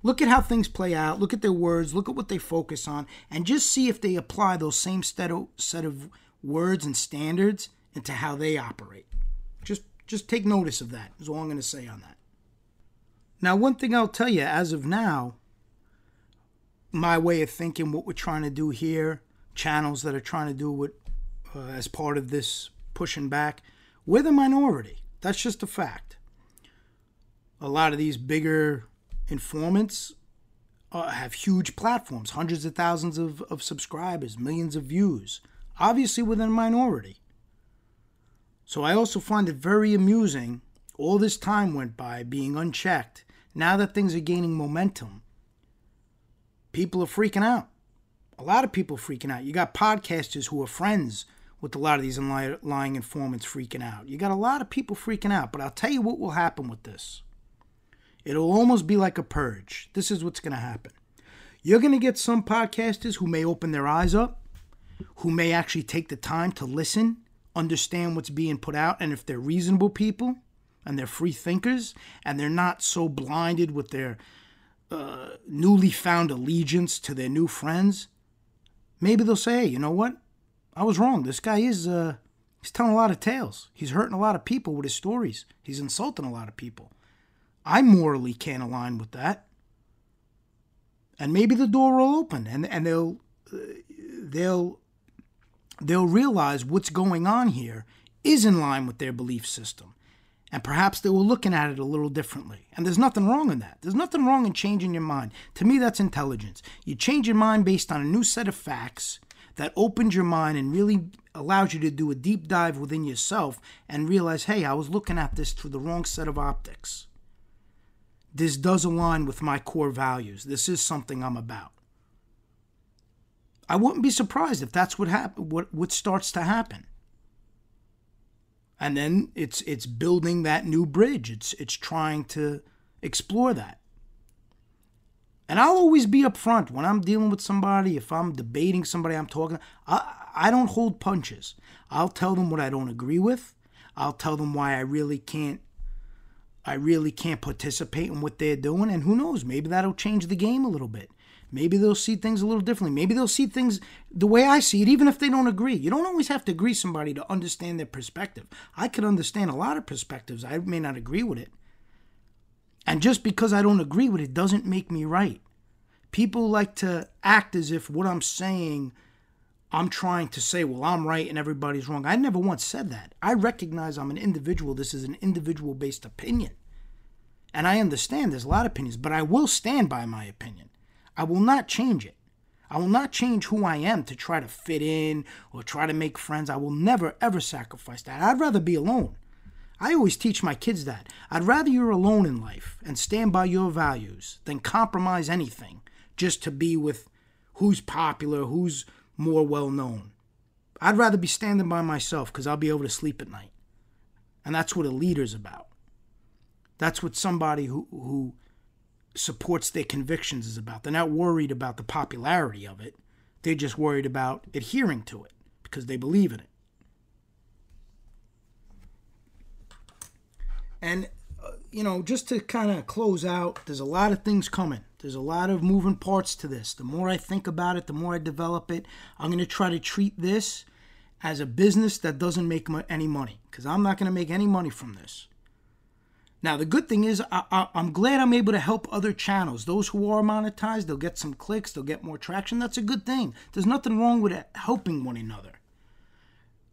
look at how things play out. Look at their words. Look at what they focus on, and just see if they apply those same set of, set of words and standards into how they operate. Just just take notice of that. Is all I'm going to say on that. Now, one thing I'll tell you as of now my way of thinking, what we're trying to do here, channels that are trying to do it uh, as part of this pushing back, we're the minority. That's just a fact. A lot of these bigger informants uh, have huge platforms, hundreds of thousands of, of subscribers, millions of views. Obviously, within a minority. So I also find it very amusing. All this time went by being unchecked. Now that things are gaining momentum, people are freaking out. A lot of people freaking out. You got podcasters who are friends with a lot of these lying informants freaking out. You got a lot of people freaking out. But I'll tell you what will happen with this. It'll almost be like a purge. This is what's going to happen. You're going to get some podcasters who may open their eyes up, who may actually take the time to listen, understand what's being put out, and if they're reasonable people, and they're free thinkers and they're not so blinded with their uh, newly found allegiance to their new friends, maybe they'll say, hey, you know what? I was wrong. This guy is uh, he's telling a lot of tales. He's hurting a lot of people with his stories. He's insulting a lot of people. I morally can't align with that. And maybe the door will open and, and they'll uh, they'll they'll realize what's going on here is in line with their belief system. And perhaps they were looking at it a little differently. And there's nothing wrong in that. There's nothing wrong in changing your mind. To me, that's intelligence. You change your mind based on a new set of facts that opens your mind and really allows you to do a deep dive within yourself and realize, hey, I was looking at this through the wrong set of optics. This does align with my core values. This is something I'm about. I wouldn't be surprised if that's what happen, what what starts to happen. And then it's it's building that new bridge. It's it's trying to explore that. And I'll always be upfront when I'm dealing with somebody, if I'm debating somebody I'm talking, I I don't hold punches. I'll tell them what I don't agree with. I'll tell them why I really can't I really can't participate in what they're doing and who knows, maybe that'll change the game a little bit. Maybe they'll see things a little differently. Maybe they'll see things the way I see it, even if they don't agree. You don't always have to agree somebody to understand their perspective. I could understand a lot of perspectives. I may not agree with it. And just because I don't agree with it doesn't make me right. People like to act as if what I'm saying, I'm trying to say, well, I'm right and everybody's wrong. I never once said that. I recognize I'm an individual. This is an individual based opinion. And I understand there's a lot of opinions, but I will stand by my opinion. I will not change it. I will not change who I am to try to fit in or try to make friends. I will never, ever sacrifice that. I'd rather be alone. I always teach my kids that. I'd rather you're alone in life and stand by your values than compromise anything just to be with who's popular, who's more well known. I'd rather be standing by myself because I'll be able to sleep at night. And that's what a leader's about. That's what somebody who, who supports their convictions is about. They're not worried about the popularity of it. They're just worried about adhering to it because they believe in it. And, uh, you know, just to kind of close out, there's a lot of things coming. There's a lot of moving parts to this. The more I think about it, the more I develop it. I'm going to try to treat this as a business that doesn't make any money because I'm not going to make any money from this. Now, the good thing is, I, am glad I'm able to help other channels. Those who are monetized, they'll get some clicks, they'll get more traction. That's a good thing. There's nothing wrong with helping one another.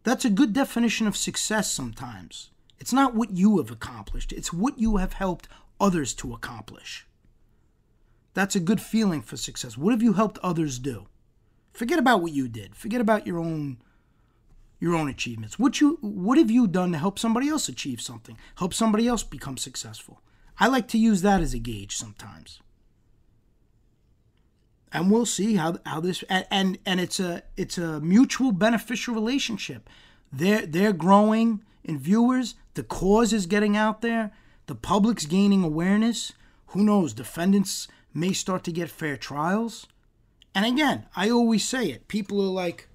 That's a good definition of success sometimes. It's not what you have accomplished, it's what you have helped others to accomplish. That's a good feeling for success. What have you helped others do? Forget about what you did, forget about your own your own achievements. What you what have you done to help somebody else achieve something? Help somebody else become successful. I like to use that as a gauge sometimes. And we'll see how how this and and, and it's a it's a mutual beneficial relationship. They're they're growing in viewers, the cause is getting out there, the public's gaining awareness. Who knows, defendants may start to get fair trials. And again, I always say it. People are like,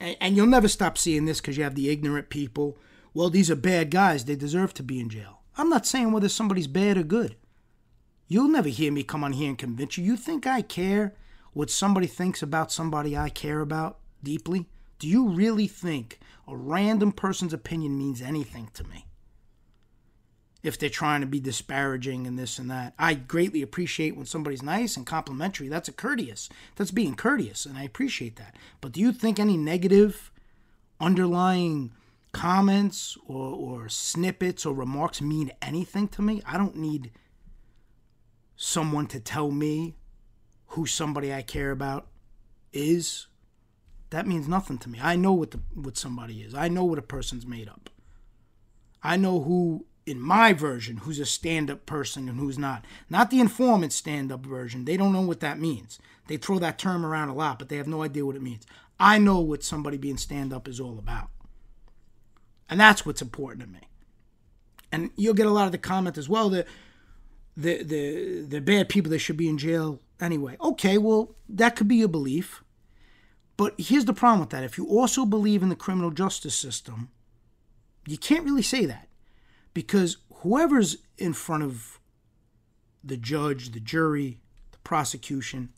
and, and you'll never stop seeing this because you have the ignorant people. Well, these are bad guys. They deserve to be in jail. I'm not saying whether somebody's bad or good. You'll never hear me come on here and convince you. You think I care what somebody thinks about somebody I care about deeply? Do you really think a random person's opinion means anything to me? If they're trying to be disparaging and this and that. I greatly appreciate when somebody's nice and complimentary. That's a courteous. That's being courteous, and I appreciate that. But do you think any negative underlying comments or, or snippets or remarks mean anything to me? I don't need someone to tell me who somebody I care about is. That means nothing to me. I know what the what somebody is. I know what a person's made up. I know who in my version who's a stand up person and who's not. Not the informant stand up version. They don't know what that means. They throw that term around a lot, but they have no idea what it means. I know what somebody being stand up is all about. And that's what's important to me. And you'll get a lot of the comment as well that the the the bad people that should be in jail anyway. Okay, well, that could be a belief. But here's the problem with that. If you also believe in the criminal justice system, you can't really say that because whoever's in front of the judge, the jury, the prosecution,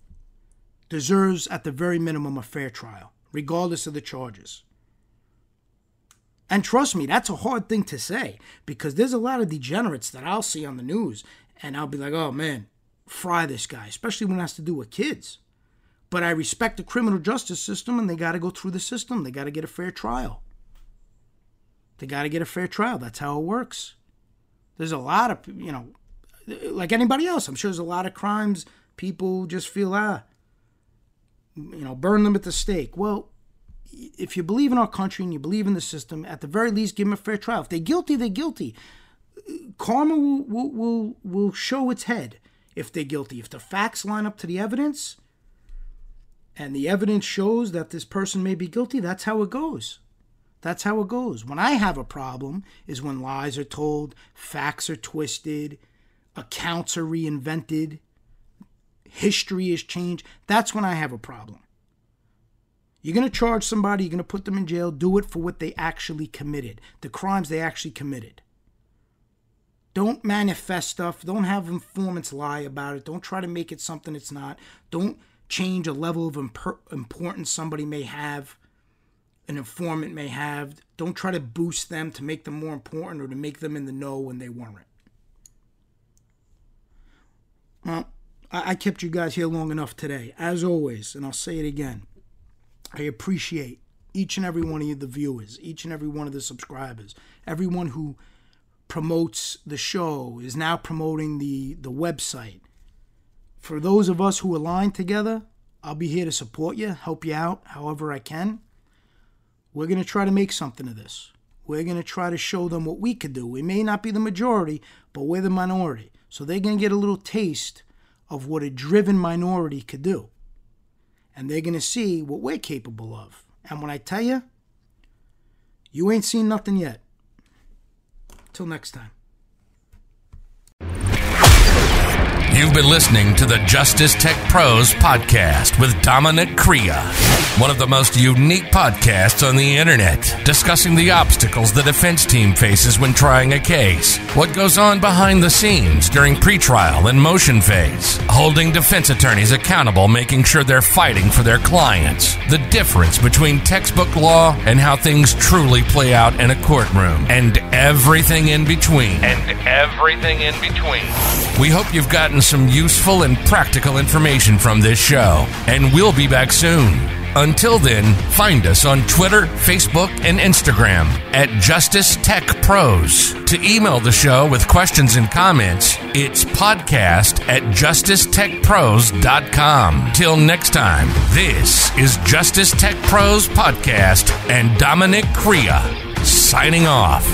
deserves at the very minimum a fair trial, regardless of the charges. And trust me, that's a hard thing to say because there's a lot of degenerates that I'll see on the news and I'll be like, oh man, fry this guy, especially when it has to do with kids. But I respect the criminal justice system and they got to go through the system. They got to get a fair trial. They got to get a fair trial. That's how it works. There's a lot of, you know, like anybody else, I'm sure there's a lot of crimes people just feel, ah, you know, burn them at the stake. Well, if you believe in our country and you believe in the system, at the very least, give them a fair trial. If they're guilty, they're guilty. Karma will, will, will, will show its head if they're guilty. If the facts line up to the evidence and the evidence shows that this person may be guilty, that's how it goes. That's how it goes. When I have a problem is when lies are told, facts are twisted, accounts are reinvented, history is changed. That's when I have a problem. You're going to charge somebody, you're going to put them in jail, do it for what they actually committed, the crimes they actually committed. Don't manifest stuff. Don't have informants lie about it. Don't try to make it something it's not. Don't change a level of importance somebody may have, an informant may have. Don't try to boost them to make them more important or to make them in the know when they weren't. Well, I kept you guys here long enough today, as always, and I'll say it again. I appreciate each and every one of you, the viewers, each and every one of the subscribers, everyone who promotes the show, is now promoting the, the website. For those of us who align together, I'll be here to support you, help you out however I can. We're going to try to make something of this. We're going to try to show them what we could do. We may not be the majority, but we're the minority. So they're going to get a little taste of what a driven minority could do and they're going to see what we're capable of. And when I tell you, you ain't seen nothing yet. Till next time. You've been listening to the Justice Tech Pros podcast with Dominic Crea, one of the most unique podcasts on the internet, discussing the obstacles the defense team faces when trying a case, what goes on behind the scenes during pretrial and motion phase, holding defense attorneys accountable, making sure they're fighting for their clients, the difference between textbook law and how things truly play out in a courtroom, and everything in between. And everything in between. We hope you've gotten some useful and practical information from this show, and we'll be back soon. Until then, find us on Twitter, Facebook, and Instagram at Justice Tech Pros. To email the show with questions and comments, it's podcast at justicetechpros.com. Till next time, this is Justice Tech Pros Podcast and Dominic Crea signing off.